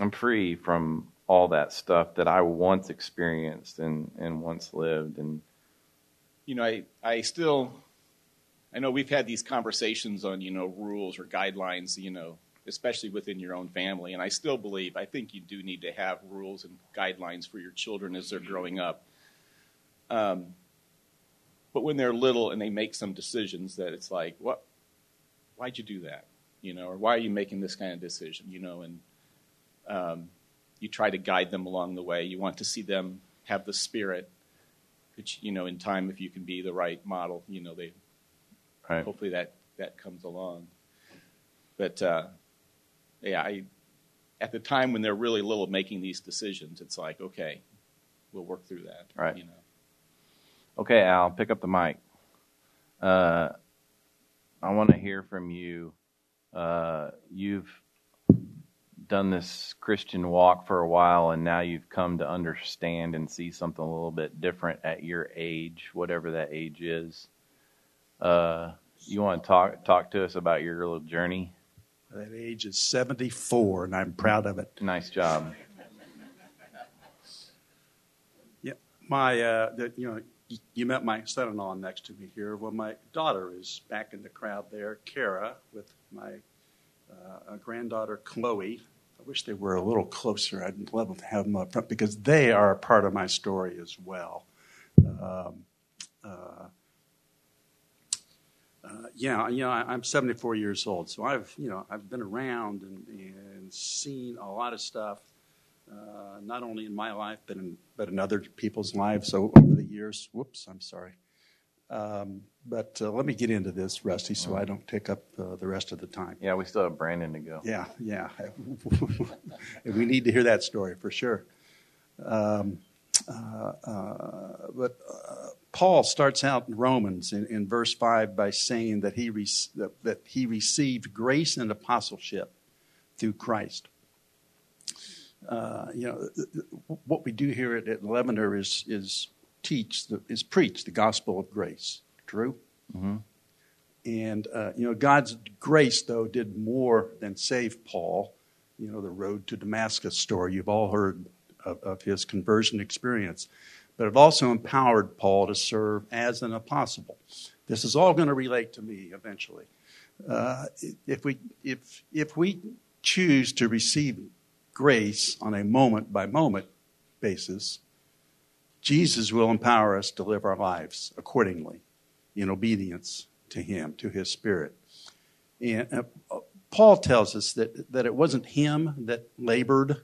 i'm free from all that stuff that i once experienced and, and once lived and you know, I, I still, I know we've had these conversations on, you know, rules or guidelines, you know, especially within your own family. And I still believe, I think you do need to have rules and guidelines for your children as they're growing up. Um, but when they're little and they make some decisions that it's like, what, why'd you do that? You know, or why are you making this kind of decision? You know, and um, you try to guide them along the way. You want to see them have the spirit which you know in time if you can be the right model you know they right. hopefully that that comes along but uh, yeah i at the time when they're really little making these decisions it's like okay we'll work through that right you know okay al pick up the mic uh, i want to hear from you uh, you've done this Christian walk for a while and now you've come to understand and see something a little bit different at your age, whatever that age is. Uh, you want to talk talk to us about your little journey? That age is 74 and I'm proud of it. Nice job. Yeah, my uh, the, you know you met my son-in-law next to me here. Well, my daughter is back in the crowd there, Kara, with my uh, granddaughter Chloe, I wish they were a little closer. I'd love to have them up front because they are a part of my story as well. Um, uh, uh, yeah, you know, I, am 74 years old, so I've, you know, I've been around and, and seen a lot of stuff, uh, not only in my life but in but in other people's lives. So over the years, whoops, I'm sorry. Um, but uh, let me get into this, Rusty, so I don't take up uh, the rest of the time. Yeah, we still have Brandon to go. Yeah, yeah. we need to hear that story for sure. Um, uh, uh but uh, Paul starts out in Romans in, in, verse 5 by saying that he, re- that, that he received grace and apostleship through Christ. Uh, you know, what we do here at, at Leavener is, is teach, the, is preach the gospel of grace. True? Mm-hmm. And, uh, you know, God's grace, though, did more than save Paul. You know, the road to Damascus story, you've all heard of, of his conversion experience. but it also empowered Paul to serve as an apostle. This is all going to relate to me eventually. Uh, if we if if we choose to receive grace on a moment by moment basis, Jesus will empower us to live our lives accordingly in obedience to Him, to His Spirit. And uh, Paul tells us that, that it wasn't him that labored,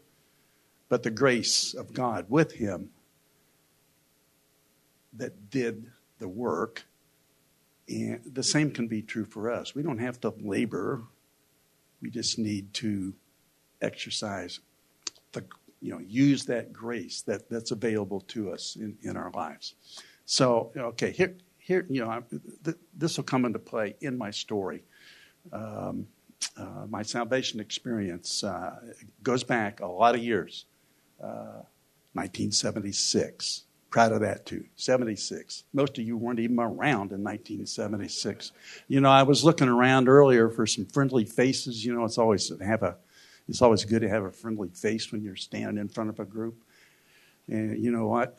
but the grace of God with him that did the work. And the same can be true for us. We don't have to labor, we just need to exercise the you know use that grace that, that's available to us in, in our lives so okay here here you know th- this will come into play in my story um, uh, my salvation experience uh, goes back a lot of years. Uh, 1976. Proud of that too. 76. Most of you weren't even around in 1976. You know, I was looking around earlier for some friendly faces. You know, it's always have a, it's always good to have a friendly face when you're standing in front of a group. And you know what?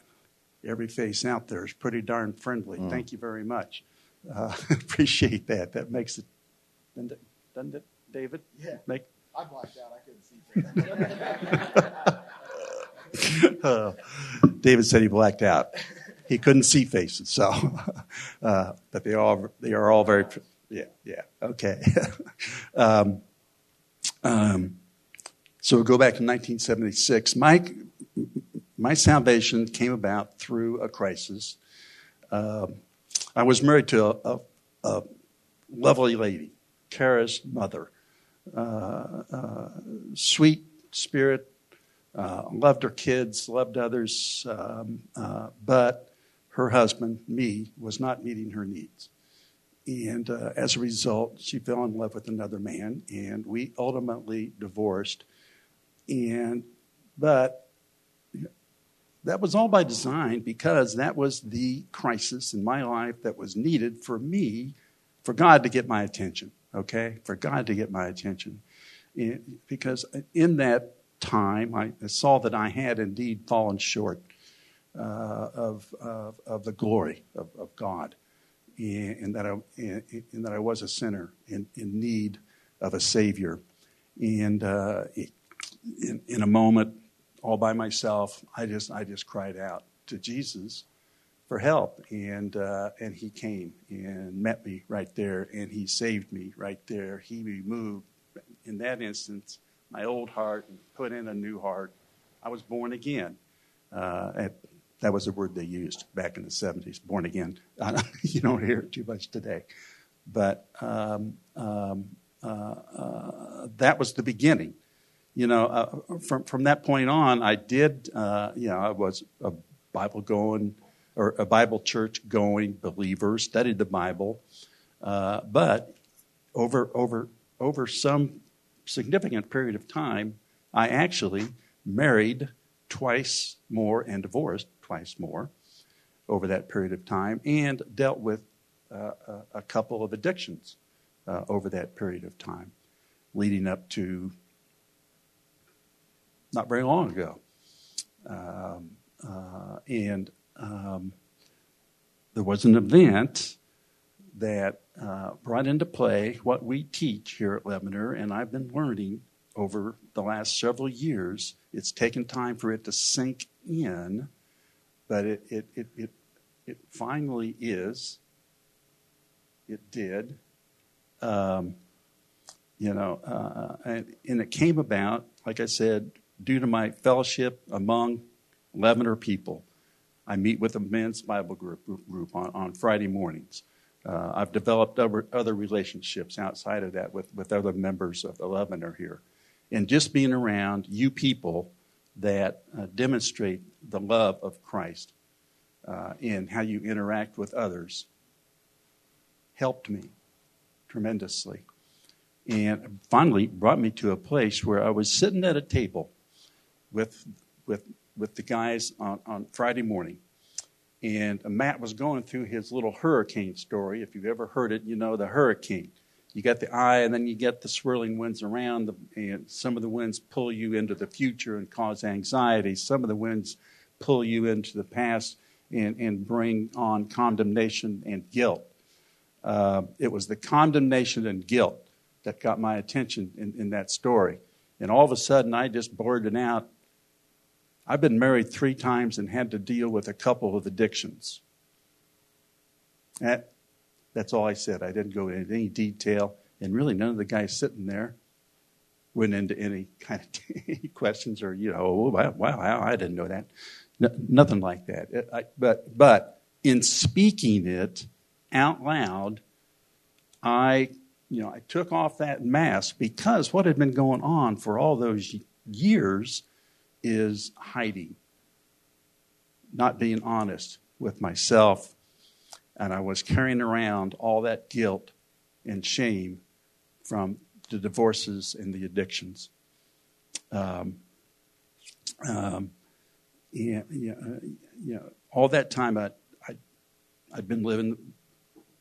Every face out there is pretty darn friendly. Mm. Thank you very much. Uh, appreciate that. That makes it doesn't it, doesn't it David? Yeah. Make... I blacked out. I couldn't see uh, David said he blacked out. He couldn't see faces, so. Uh, but they all they are all very. Yeah, yeah. Okay. um, um, so we'll go back to 1976. My my salvation came about through a crisis. Um, I was married to a, a, a lovely lady Kara's mother. Uh, uh, sweet spirit, uh, loved her kids, loved others, um, uh, but her husband, me, was not meeting her needs. And uh, as a result, she fell in love with another man, and we ultimately divorced. And but that was all by design because that was the crisis in my life that was needed for me, for God to get my attention okay, for God to get my attention. Because in that time, I saw that I had indeed fallen short uh, of, of, of, the glory of, of God, and, that I, and, that I was a sinner in, in need of a Savior. And uh, in, in a moment, all by myself, I just, I just cried out to Jesus for help, and uh, and he came and met me right there, and he saved me right there. He removed, in that instance, my old heart and put in a new heart. I was born again. Uh, that was the word they used back in the 70s, born again. you don't hear it too much today. But um, um, uh, uh, that was the beginning. You know, uh, from, from that point on, I did, uh, you know, I was a Bible going or a Bible church going believer, studied the Bible, uh, but over over over some significant period of time, I actually married twice more and divorced twice more over that period of time, and dealt with uh, a, couple of addictions uh, over that period of time, leading up to not very long ago. Um, uh, and um, there was an event that uh, brought into play what we teach here at Lebanon, and I've been learning over the last several years. It's taken time for it to sink in, but it, it, it, it, it finally is. It did. Um, you know, uh, and, and, it came about, like I said, due to my fellowship among Lebanon people. I meet with a men's Bible group, group on, on Friday mornings. Uh, I've developed other, other relationships outside of that with, with other members of the Lebanon here. And just being around you people that uh, demonstrate the love of Christ uh, in how you interact with others helped me tremendously. And finally brought me to a place where I was sitting at a table with, with with the guys on, on Friday morning. And Matt was going through his little hurricane story. If you've ever heard it, you know the hurricane. You got the eye, and then you get the swirling winds around, the, and some of the winds pull you into the future and cause anxiety. Some of the winds pull you into the past and, and bring on condemnation and guilt. Uh, it was the condemnation and guilt that got my attention in, in that story. And all of a sudden, I just blurted out I've been married three times and had to deal with a couple of addictions. That, that's all I said. I didn't go into any detail. And really, none of the guys sitting there went into any kind of questions or, you know, oh, wow, wow, I didn't know that. No, nothing like that. It, I, but, but in speaking it out loud, I, you know, I took off that mask because what had been going on for all those years is hiding, not being honest with myself. And I was carrying around all that guilt and shame from the divorces and the addictions. Um, um, all that time I, I, I'd been living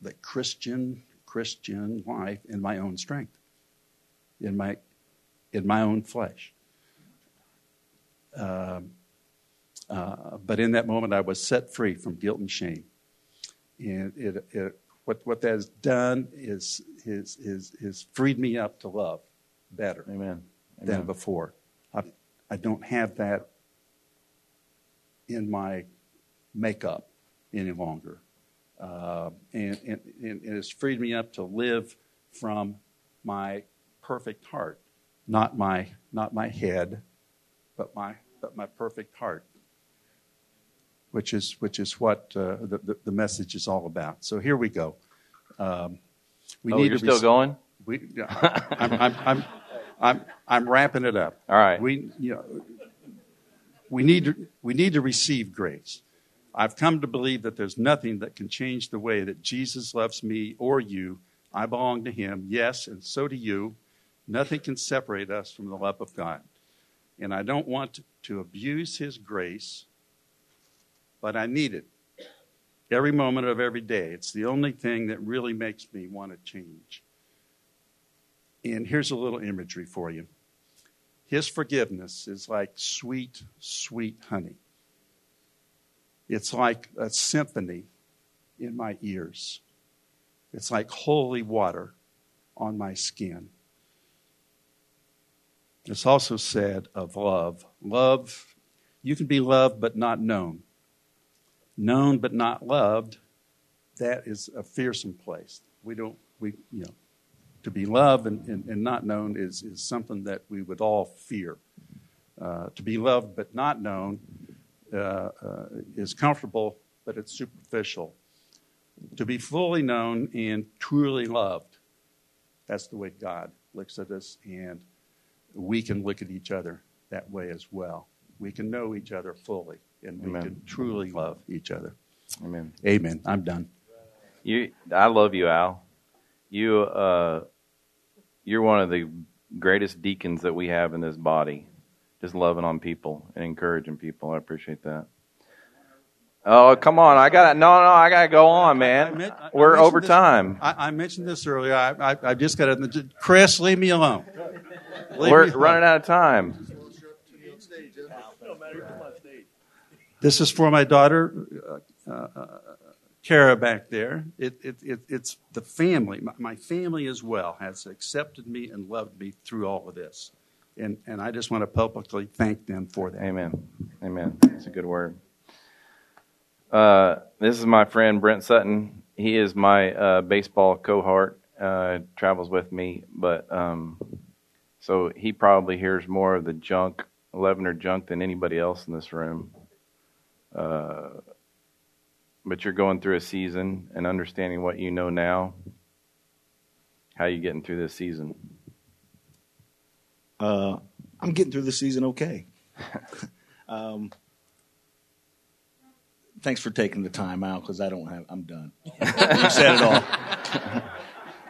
the Christian Christian life in my own strength, in my in my own flesh. Um, uh, but in that moment, I was set free from guilt and shame. And it, it, what, what that has done is, is, is, is freed me up to love better Amen. than Amen. before. I, I don't have that in my makeup any longer. Uh, and, and, and it has freed me up to live from my perfect heart, not my, not my head, but my, but my perfect heart, which is, which is what uh, the, the, the message is all about. So here we go. Um, we oh, you're to still going? We, yeah, I'm, I'm, I'm, I'm, I'm wrapping it up. All right. We, you know, we need to, we need to receive grace. I've come to believe that there's nothing that can change the way that Jesus loves me or you. I belong to him, yes, and so do you. Nothing can separate us from the love of God. And I don't want to abuse his grace, but I need it every moment of every day. It's the only thing that really makes me want to change. And here's a little imagery for you. His forgiveness is like sweet, sweet honey. It's like a symphony in my ears. It's like holy water on my skin. It's also said of love. Love, you can be loved but not known. Known but not loved, that is a fearsome place. We don't, we, you know, to be loved and, and, and not known is, is something that we would all fear. Uh, to be loved but not known uh, uh, is comfortable, but it's superficial. To be fully known and truly loved, that's the way God looks at us, and we can look at each other that way as well. We can know each other fully, and we can truly love each other. Amen. Amen. I'm done. You, I love you, Al. You, uh, you're one of the greatest deacons that we have in this body. Just loving on people and encouraging people. I appreciate that. Oh, come on! I got to no, no. I got to go on, man. I meant- I- I We're mentioned over this- time. I, I mentioned this earlier. I, I, I just got to. Chris, leave me alone. Leave We're running out of time. This is for my daughter, uh, uh, Kara, back there. It, it, it, it's the family. My, my family as well has accepted me and loved me through all of this. And, and I just want to publicly thank them for that. Amen. Amen. That's a good word. Uh, this is my friend Brent Sutton. He is my uh, baseball cohort. Uh, travels with me, but um, so he probably hears more of the junk, Levener junk, than anybody else in this room. Uh, but you're going through a season and understanding what you know now. How are you getting through this season? Uh, I'm getting through the season okay. um, thanks for taking the time out because I don't have. I'm done. you said it all.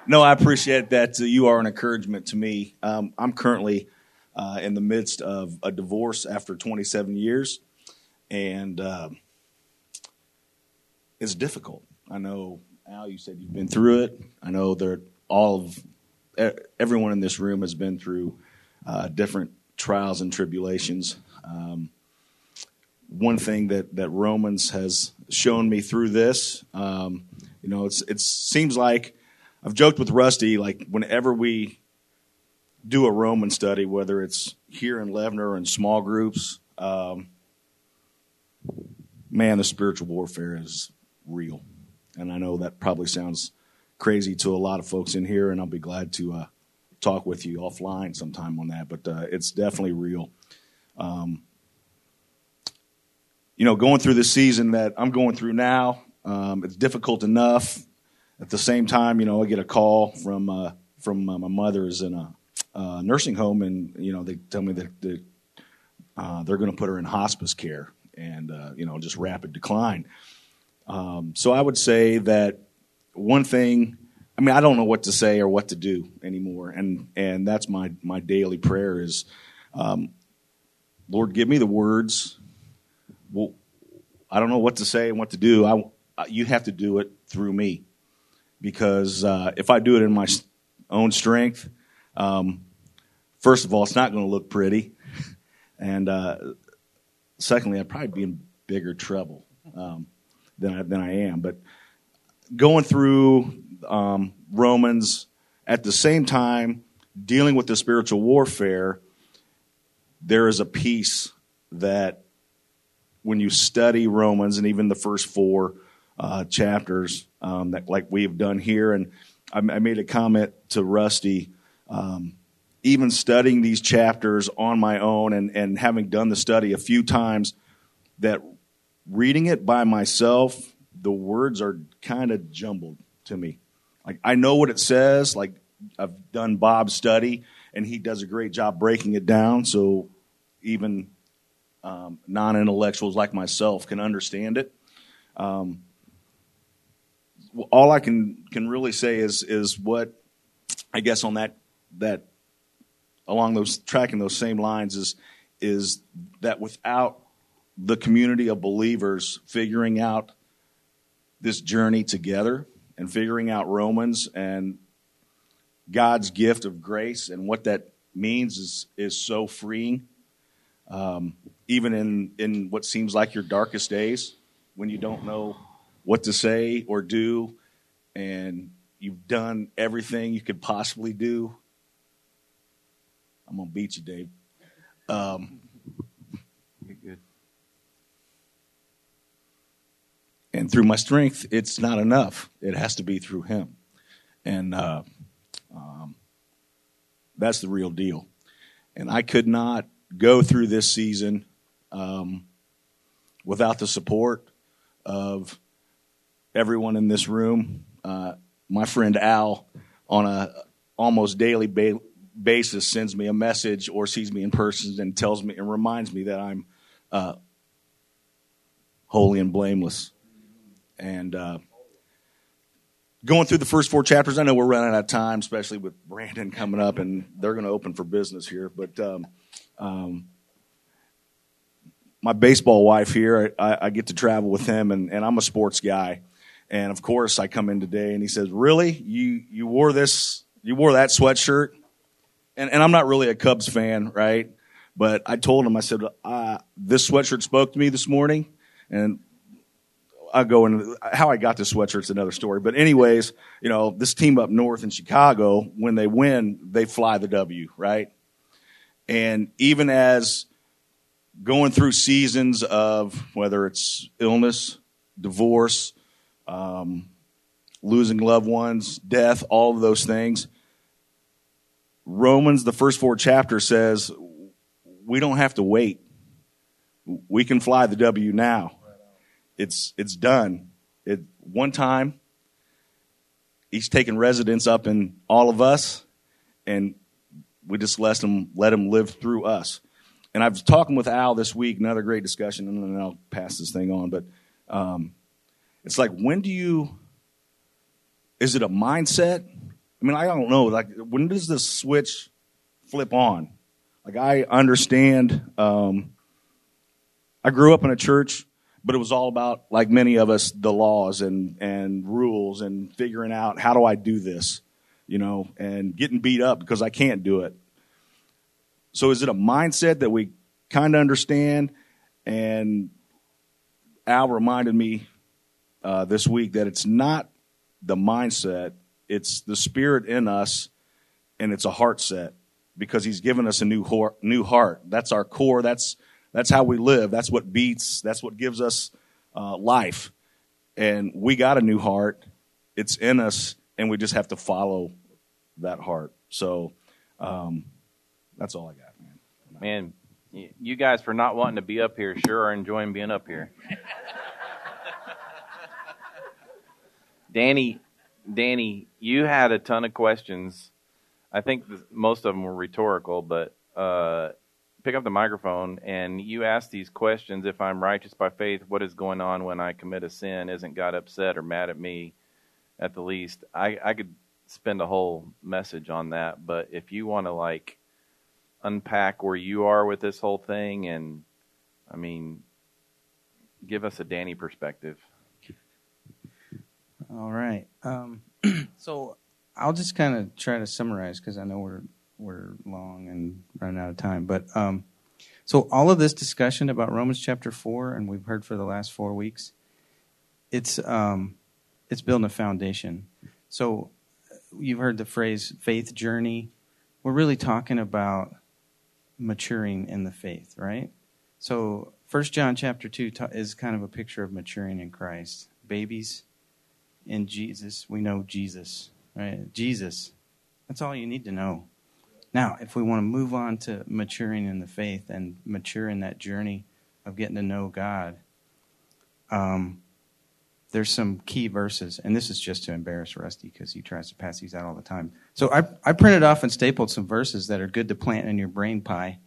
no, I appreciate that. Uh, you are an encouragement to me. Um, I'm currently uh, in the midst of a divorce after 27 years, and um it's difficult. I know, Al. You said you've been through it. I know that all of everyone in this room has been through uh, different trials and tribulations. Um, one thing that, that Romans has shown me through this. Um, you know, it's it seems like I've joked with Rusty like whenever we do a Roman study, whether it's here in Levner or in small groups, um, man, the spiritual warfare is real, and I know that probably sounds crazy to a lot of folks in here, and I'll be glad to uh, talk with you offline sometime on that. But uh, it's definitely real. Um, you know, going through the season that I'm going through now, um, it's difficult enough. At the same time, you know, I get a call from uh, from uh, my mother is in a uh, nursing home, and you know, they tell me that, that uh, they're going to put her in hospice care, and uh, you know, just rapid decline. Um, so I would say that one thing. I mean, I don't know what to say or what to do anymore, and and that's my my daily prayer is, um, Lord, give me the words well, I don't know what to say and what to do. I, you have to do it through me because uh, if I do it in my own strength, um, first of all, it's not going to look pretty, and uh, secondly, I'd probably be in bigger trouble um, than I, than I am. But going through um, Romans at the same time, dealing with the spiritual warfare, there is a peace that when you study Romans and even the first four uh, chapters, um, that like we've done here, and I, I made a comment to Rusty. Um, even studying these chapters on my own and, and having done the study a few times, that reading it by myself, the words are kind of jumbled to me. Like I know what it says. Like I've done Bob's study, and he does a great job breaking it down. So even um, non intellectuals like myself can understand it. Um, all I can can really say is is what I guess on that that along those tracking those same lines is is that without the community of believers figuring out this journey together and figuring out Romans and God's gift of grace and what that means is is so freeing. Um, even in, in what seems like your darkest days, when you don't know what to say or do, and you've done everything you could possibly do. I'm gonna beat you, Dave. Um, good. And through my strength, it's not enough. It has to be through Him, and uh, um, that's the real deal. And I could not go through this season um, without the support of everyone in this room. Uh, my friend Al, on a almost daily ba- basis, sends me a message or sees me in person and tells me and reminds me that I'm uh, holy and blameless. And uh, going through the first four chapters, I know we're running out of time, especially with Brandon coming up, and they're going to open for business here. But um, um, my baseball wife here, I, I get to travel with him, and, and I'm a sports guy. And of course, I come in today, and he says, "Really, you you wore this? You wore that sweatshirt?" And and I'm not really a Cubs fan, right? But I told him, I said, uh, "This sweatshirt spoke to me this morning," and I go into how I got this sweatshirt's another story. But anyways, you know, this team up north in Chicago, when they win, they fly the W, right? And even as going through seasons of whether it's illness, divorce, um, losing loved ones, death, all of those things. Romans, the first four chapters says we don't have to wait. We can fly the W now. It's it's done. It one time. He's taken residence up in all of us, and we just let him let him live through us and I was talking with Al this week, another great discussion, and then I'll pass this thing on. But um, it's like, when do you? Is it a mindset? I mean, I don't know. Like, when does this switch flip on? Like, I understand. Um, I grew up in a church, but it was all about, like many of us, the laws and and rules and figuring out how do I do this, you know, and getting beat up because I can't do it so is it a mindset that we kind of understand and Al reminded me uh, this week that it's not the mindset, it's the spirit in us, and it's a heart set because He's given us a new heart. New heart. That's our core. That's that's how we live. That's what beats. That's what gives us uh, life. And we got a new heart. It's in us, and we just have to follow that heart. So um, that's all I got, man. Man, you guys for not wanting to be up here sure are enjoying being up here. Danny, Danny, you had a ton of questions. I think th- most of them were rhetorical, but uh, pick up the microphone and you ask these questions. If I'm righteous by faith, what is going on when I commit a sin? Isn't God upset or mad at me? At the least, I, I could spend a whole message on that. But if you want to like unpack where you are with this whole thing, and I mean, give us a Danny perspective. All right. Um, so I'll just kind of try to summarize because I know we're we're long and running out of time. But um, so all of this discussion about Romans chapter four, and we've heard for the last four weeks, it's um, it's building a foundation. So you've heard the phrase faith journey. We're really talking about maturing in the faith, right? So First John chapter two is kind of a picture of maturing in Christ. Babies in Jesus, we know Jesus, right? Jesus. That's all you need to know. Now, if we want to move on to maturing in the faith and mature in that journey of getting to know God, um, there's some key verses, and this is just to embarrass Rusty because he tries to pass these out all the time. So I, I printed off and stapled some verses that are good to plant in your brain pie.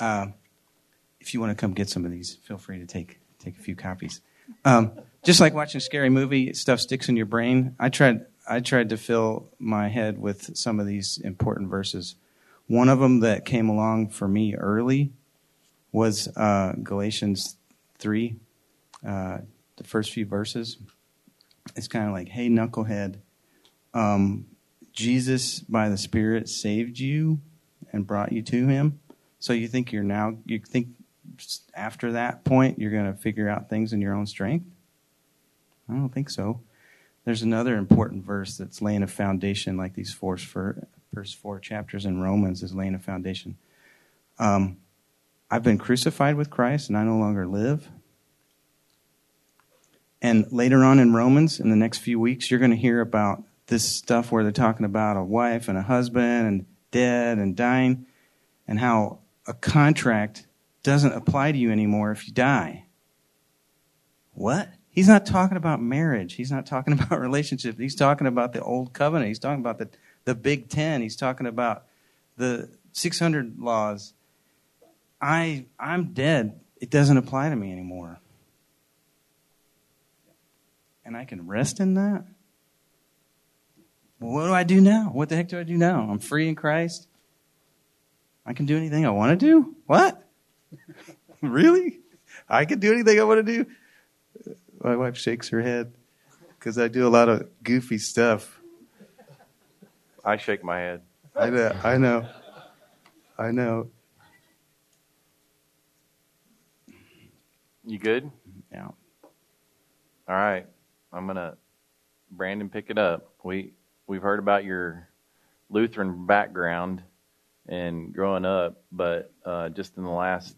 Uh, if you want to come get some of these, feel free to take take a few copies. Um, just like watching a scary movie, stuff sticks in your brain. I tried I tried to fill my head with some of these important verses. One of them that came along for me early was uh, Galatians three, uh, the first few verses. It's kind of like, "Hey, knucklehead, um, Jesus by the Spirit saved you and brought you to Him. So you think you're now you think after that point you're going to figure out things in your own strength? I don't think so. There's another important verse that's laying a foundation, like these four, first four chapters in Romans is laying a foundation. Um, I've been crucified with Christ, and I no longer live. And later on in Romans, in the next few weeks, you're going to hear about this stuff where they're talking about a wife and a husband and dead and dying, and how a contract doesn't apply to you anymore if you die. What? He's not talking about marriage. He's not talking about relationship. He's talking about the old covenant. He's talking about the, the Big Ten. He's talking about the 600 laws. I, I'm dead. It doesn't apply to me anymore. And I can rest in that? Well, what do I do now? What the heck do I do now? I'm free in Christ. I can do anything I want to do? What? really? I can do anything I want to do? My wife shakes her head because I do a lot of goofy stuff. I shake my head. I know. I know. I know. You good? Yeah. All right. I'm gonna Brandon pick it up. We we've heard about your Lutheran background and growing up, but uh, just in the last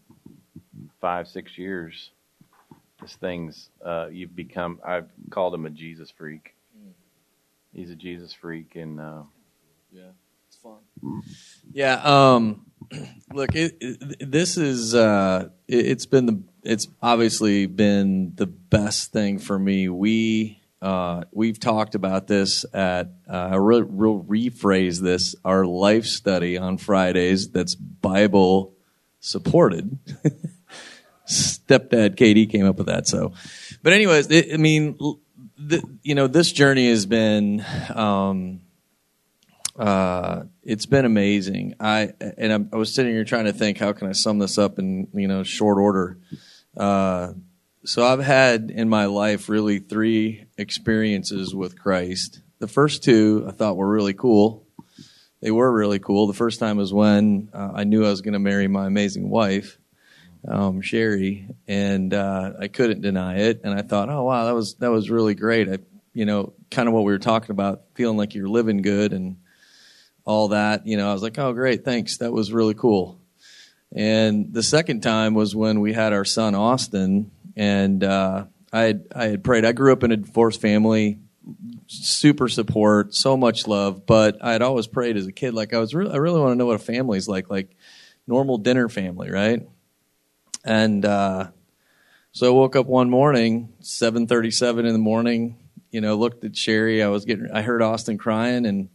five six years, this thing's uh, you've become. I've called him a Jesus freak. He's a Jesus freak, and uh, Yeah, it's fun. Yeah. Um, look, it, it, this is uh, it, it's been the it's obviously been the best thing for me. We uh, we've talked about this at uh, I will real rephrase this our life study on Fridays. That's Bible supported. Stepdad Katie came up with that. So, but anyways, it, I mean, the, you know, this journey has been. Um, uh, it's been amazing. I and I'm, I was sitting here trying to think how can I sum this up in you know short order. Uh, so I've had in my life really three experiences with Christ. The first two I thought were really cool. They were really cool. The first time was when uh, I knew I was going to marry my amazing wife. Um, Sherry, and uh, I couldn't deny it. And I thought, oh wow, that was that was really great. I, you know, kind of what we were talking about, feeling like you're living good and all that. You know, I was like, oh great, thanks, that was really cool. And the second time was when we had our son Austin, and uh, I had I had prayed. I grew up in a divorced family, super support, so much love, but I had always prayed as a kid, like I was really, I really want to know what a family's like, like normal dinner family, right? And uh, so I woke up one morning, seven thirty-seven in the morning. You know, looked at Sherry. I was getting. I heard Austin crying, and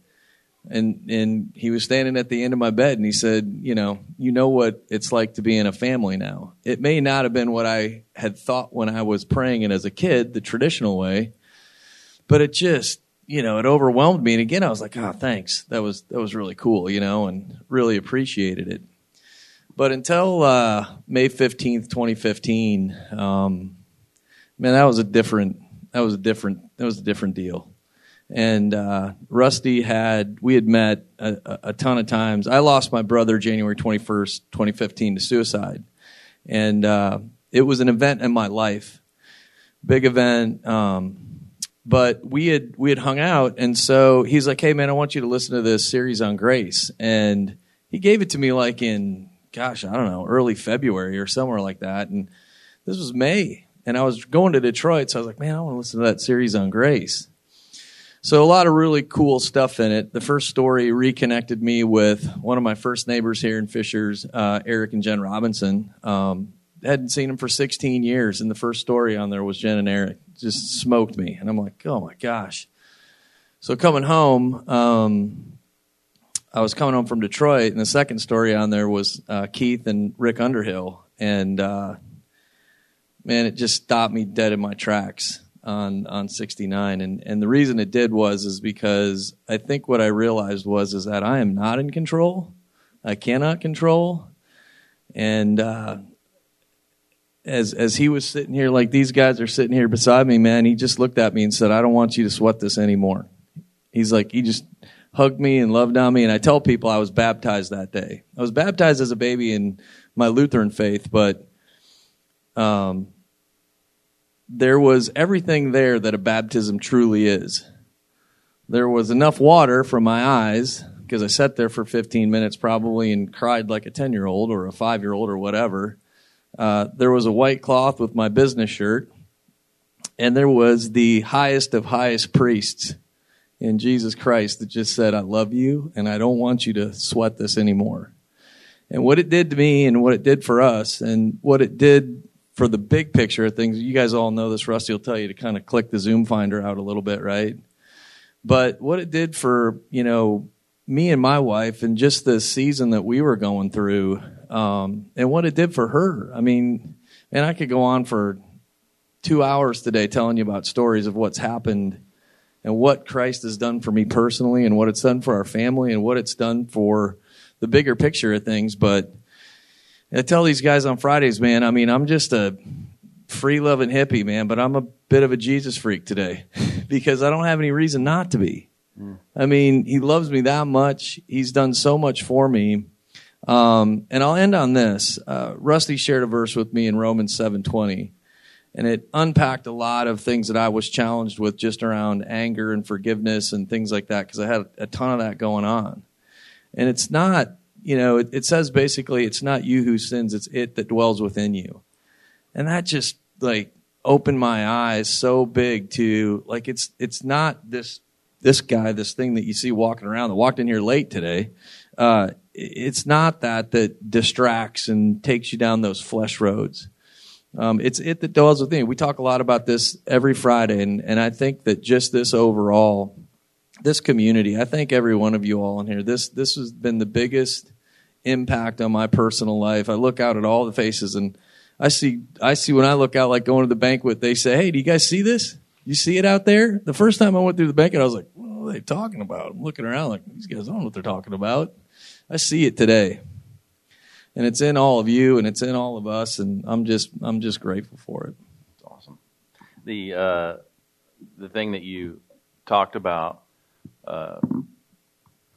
and and he was standing at the end of my bed, and he said, "You know, you know what it's like to be in a family now. It may not have been what I had thought when I was praying and as a kid, the traditional way, but it just." You know, it overwhelmed me, and again, I was like, "Oh, thanks. That was that was really cool." You know, and really appreciated it. But until uh, May fifteenth, twenty fifteen, um, man, that was a different. That was a different. That was a different deal. And uh, Rusty had we had met a, a, ton of times. I lost my brother January twenty first, twenty fifteen, to suicide, and uh, it was an event in my life, big event. Um, but we had we had hung out, and so he's like, "Hey, man, I want you to listen to this series on grace," and he gave it to me like in gosh, I don't know, early February or somewhere like that. And this was May. And I was going to Detroit, so I was like, man, I want to listen to that series on grace. So a lot of really cool stuff in it. The first story reconnected me with one of my first neighbors here in Fishers, uh, Eric and Jen Robinson. Um, hadn't seen them for 16 years, and the first story on there was Jen and Eric. Just smoked me, and I'm like, oh my gosh. So coming home, um, I was coming home from Detroit, and the second story on there was uh, Keith and Rick Underhill, and uh, man, it just stopped me dead in my tracks on on 69. And and the reason it did was is because I think what I realized was is that I am not in control. I cannot control, and uh, as as he was sitting here, like these guys are sitting here beside me, man, he just looked at me and said, "I don't want you to sweat this anymore." He's like, he just hugged me and loved on me. And I tell people I was baptized that day. I was baptized as a baby in my Lutheran faith, but um, there was everything there that a baptism truly is. There was enough water from my eyes because I sat there for 15 minutes probably and cried like a 10 year old or a five year old or whatever. Uh, there was a white cloth with my business shirt, and there was the highest of highest priests in Jesus Christ that just said, I love you and I don't want you to sweat this anymore. And what it did to me and what it did for us and what it did for the big picture of things, you guys all know this. Rusty will tell you to kind of click the Zoom finder out a little bit, right? But what it did for, you know, me and my wife and just the season that we were going through, um, and what it did for her. I mean, and I could go on for two hours today telling you about stories of what's happened and what Christ has done for me personally and what it's done for our family and what it's done for the bigger picture of things. But I tell these guys on Fridays, man, I mean, I'm just a free loving hippie, man, but I'm a bit of a Jesus freak today because I don't have any reason not to be. I mean, he loves me that much. He's done so much for me. Um, and I'll end on this. Uh, Rusty shared a verse with me in Romans 720 and it unpacked a lot of things that I was challenged with just around anger and forgiveness and things like that because I had a ton of that going on. And it's not, you know, it, it, says basically it's not you who sins, it's it that dwells within you. And that just like opened my eyes so big to like it's it's not this this guy, this thing that you see walking around that walked in here late today. Uh, it's not that that distracts and takes you down those flesh roads um, it's it that dwells within. We talk a lot about this every Friday, and, and I think that just this overall, this community, I thank every one of you all in here. This this has been the biggest impact on my personal life. I look out at all the faces, and I see I see when I look out, like going to the banquet, they say, "Hey, do you guys see this? You see it out there?" The first time I went through the banquet, I was like, "What are they talking about?" I'm looking around like these guys don't know what they're talking about. I see it today and it's in all of you and it's in all of us and i'm just i'm just grateful for it it's awesome the uh, the thing that you talked about uh,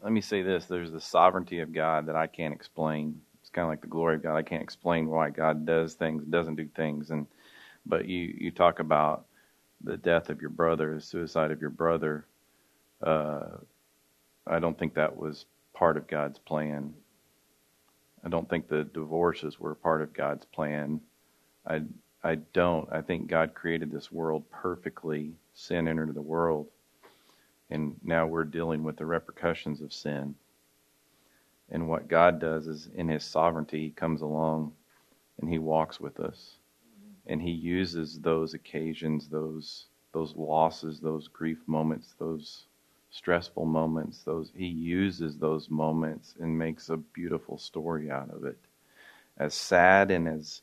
let me say this there's the sovereignty of god that i can't explain it's kind of like the glory of God. I can't explain why God does things, doesn't do things, and but you you talk about the death of your brother, the suicide of your brother. Uh, I don't think that was part of God's plan. I don't think the divorces were part of God's plan. I I don't. I think God created this world perfectly. Sin entered the world, and now we're dealing with the repercussions of sin. And what God does is, in His sovereignty, He comes along and He walks with us, and He uses those occasions, those those losses, those grief moments, those stressful moments, those he uses those moments and makes a beautiful story out of it. As sad and as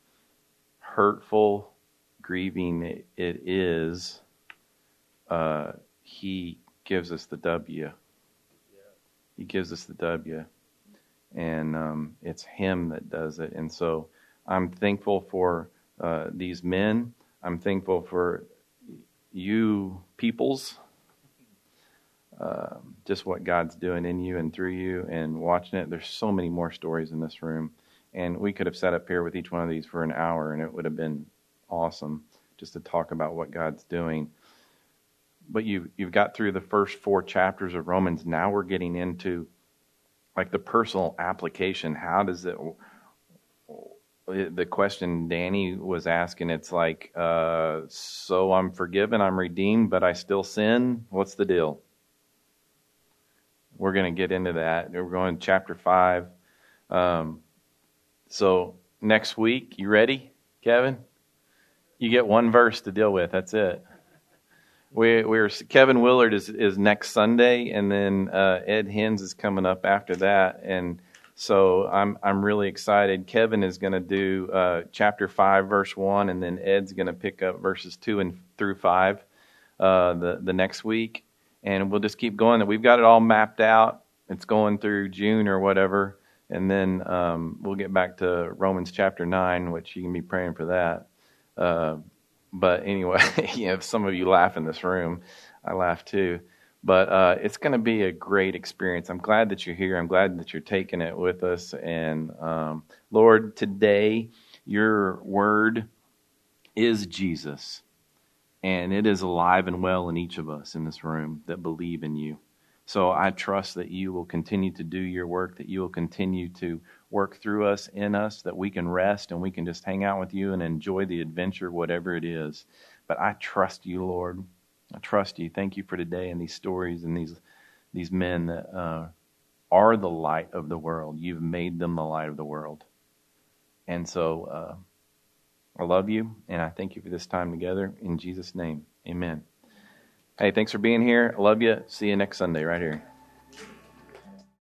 hurtful, grieving it, is, uh, he gives us the W. He gives us the W. And um, it's him that does it. And so I'm thankful for uh, these men. I'm thankful for you peoples um, just what God's doing in you and through you and watching it. There's so many more stories in this room. And we could have sat up here with each one of these for an hour and it would have been awesome just to talk about what God's doing. But you, you've got through the first four chapters of Romans. Now we're getting into like the personal application. How does it, the question Danny was asking, it's like, uh, so I'm forgiven, I'm redeemed, but I still sin? What's the deal? We're going to get into that. We're going to chapter 5. Um, so next week, you ready, Kevin? You get one verse to deal with. That's it. We, we're Kevin Willard is, is next Sunday, and then uh, Ed Hens is coming up after that, and so I'm I'm really excited. Kevin is going to do uh, chapter five, verse one, and then Ed's going to pick up verses two and through five uh, the the next week and we'll just keep going. That we've got it all mapped out. It's going through June or whatever, and then um, we'll get back to Romans chapter nine, which you can be praying for that. Uh, but anyway, you know, some of you laugh in this room. I laugh too. But uh, it's going to be a great experience. I'm glad that you're here. I'm glad that you're taking it with us. And um, Lord, today your word is Jesus and it is alive and well in each of us in this room that believe in you. So I trust that you will continue to do your work, that you will continue to work through us, in us, that we can rest and we can just hang out with you and enjoy the adventure, whatever it is. But I trust you, Lord. I trust you. Thank you for today and these stories and these these men that uh, are the light of the world. You've made them the light of the world. And so. Uh, I love you, and I thank you for this time together. In Jesus' name, amen. Hey, thanks for being here. I love you. See you next Sunday right here.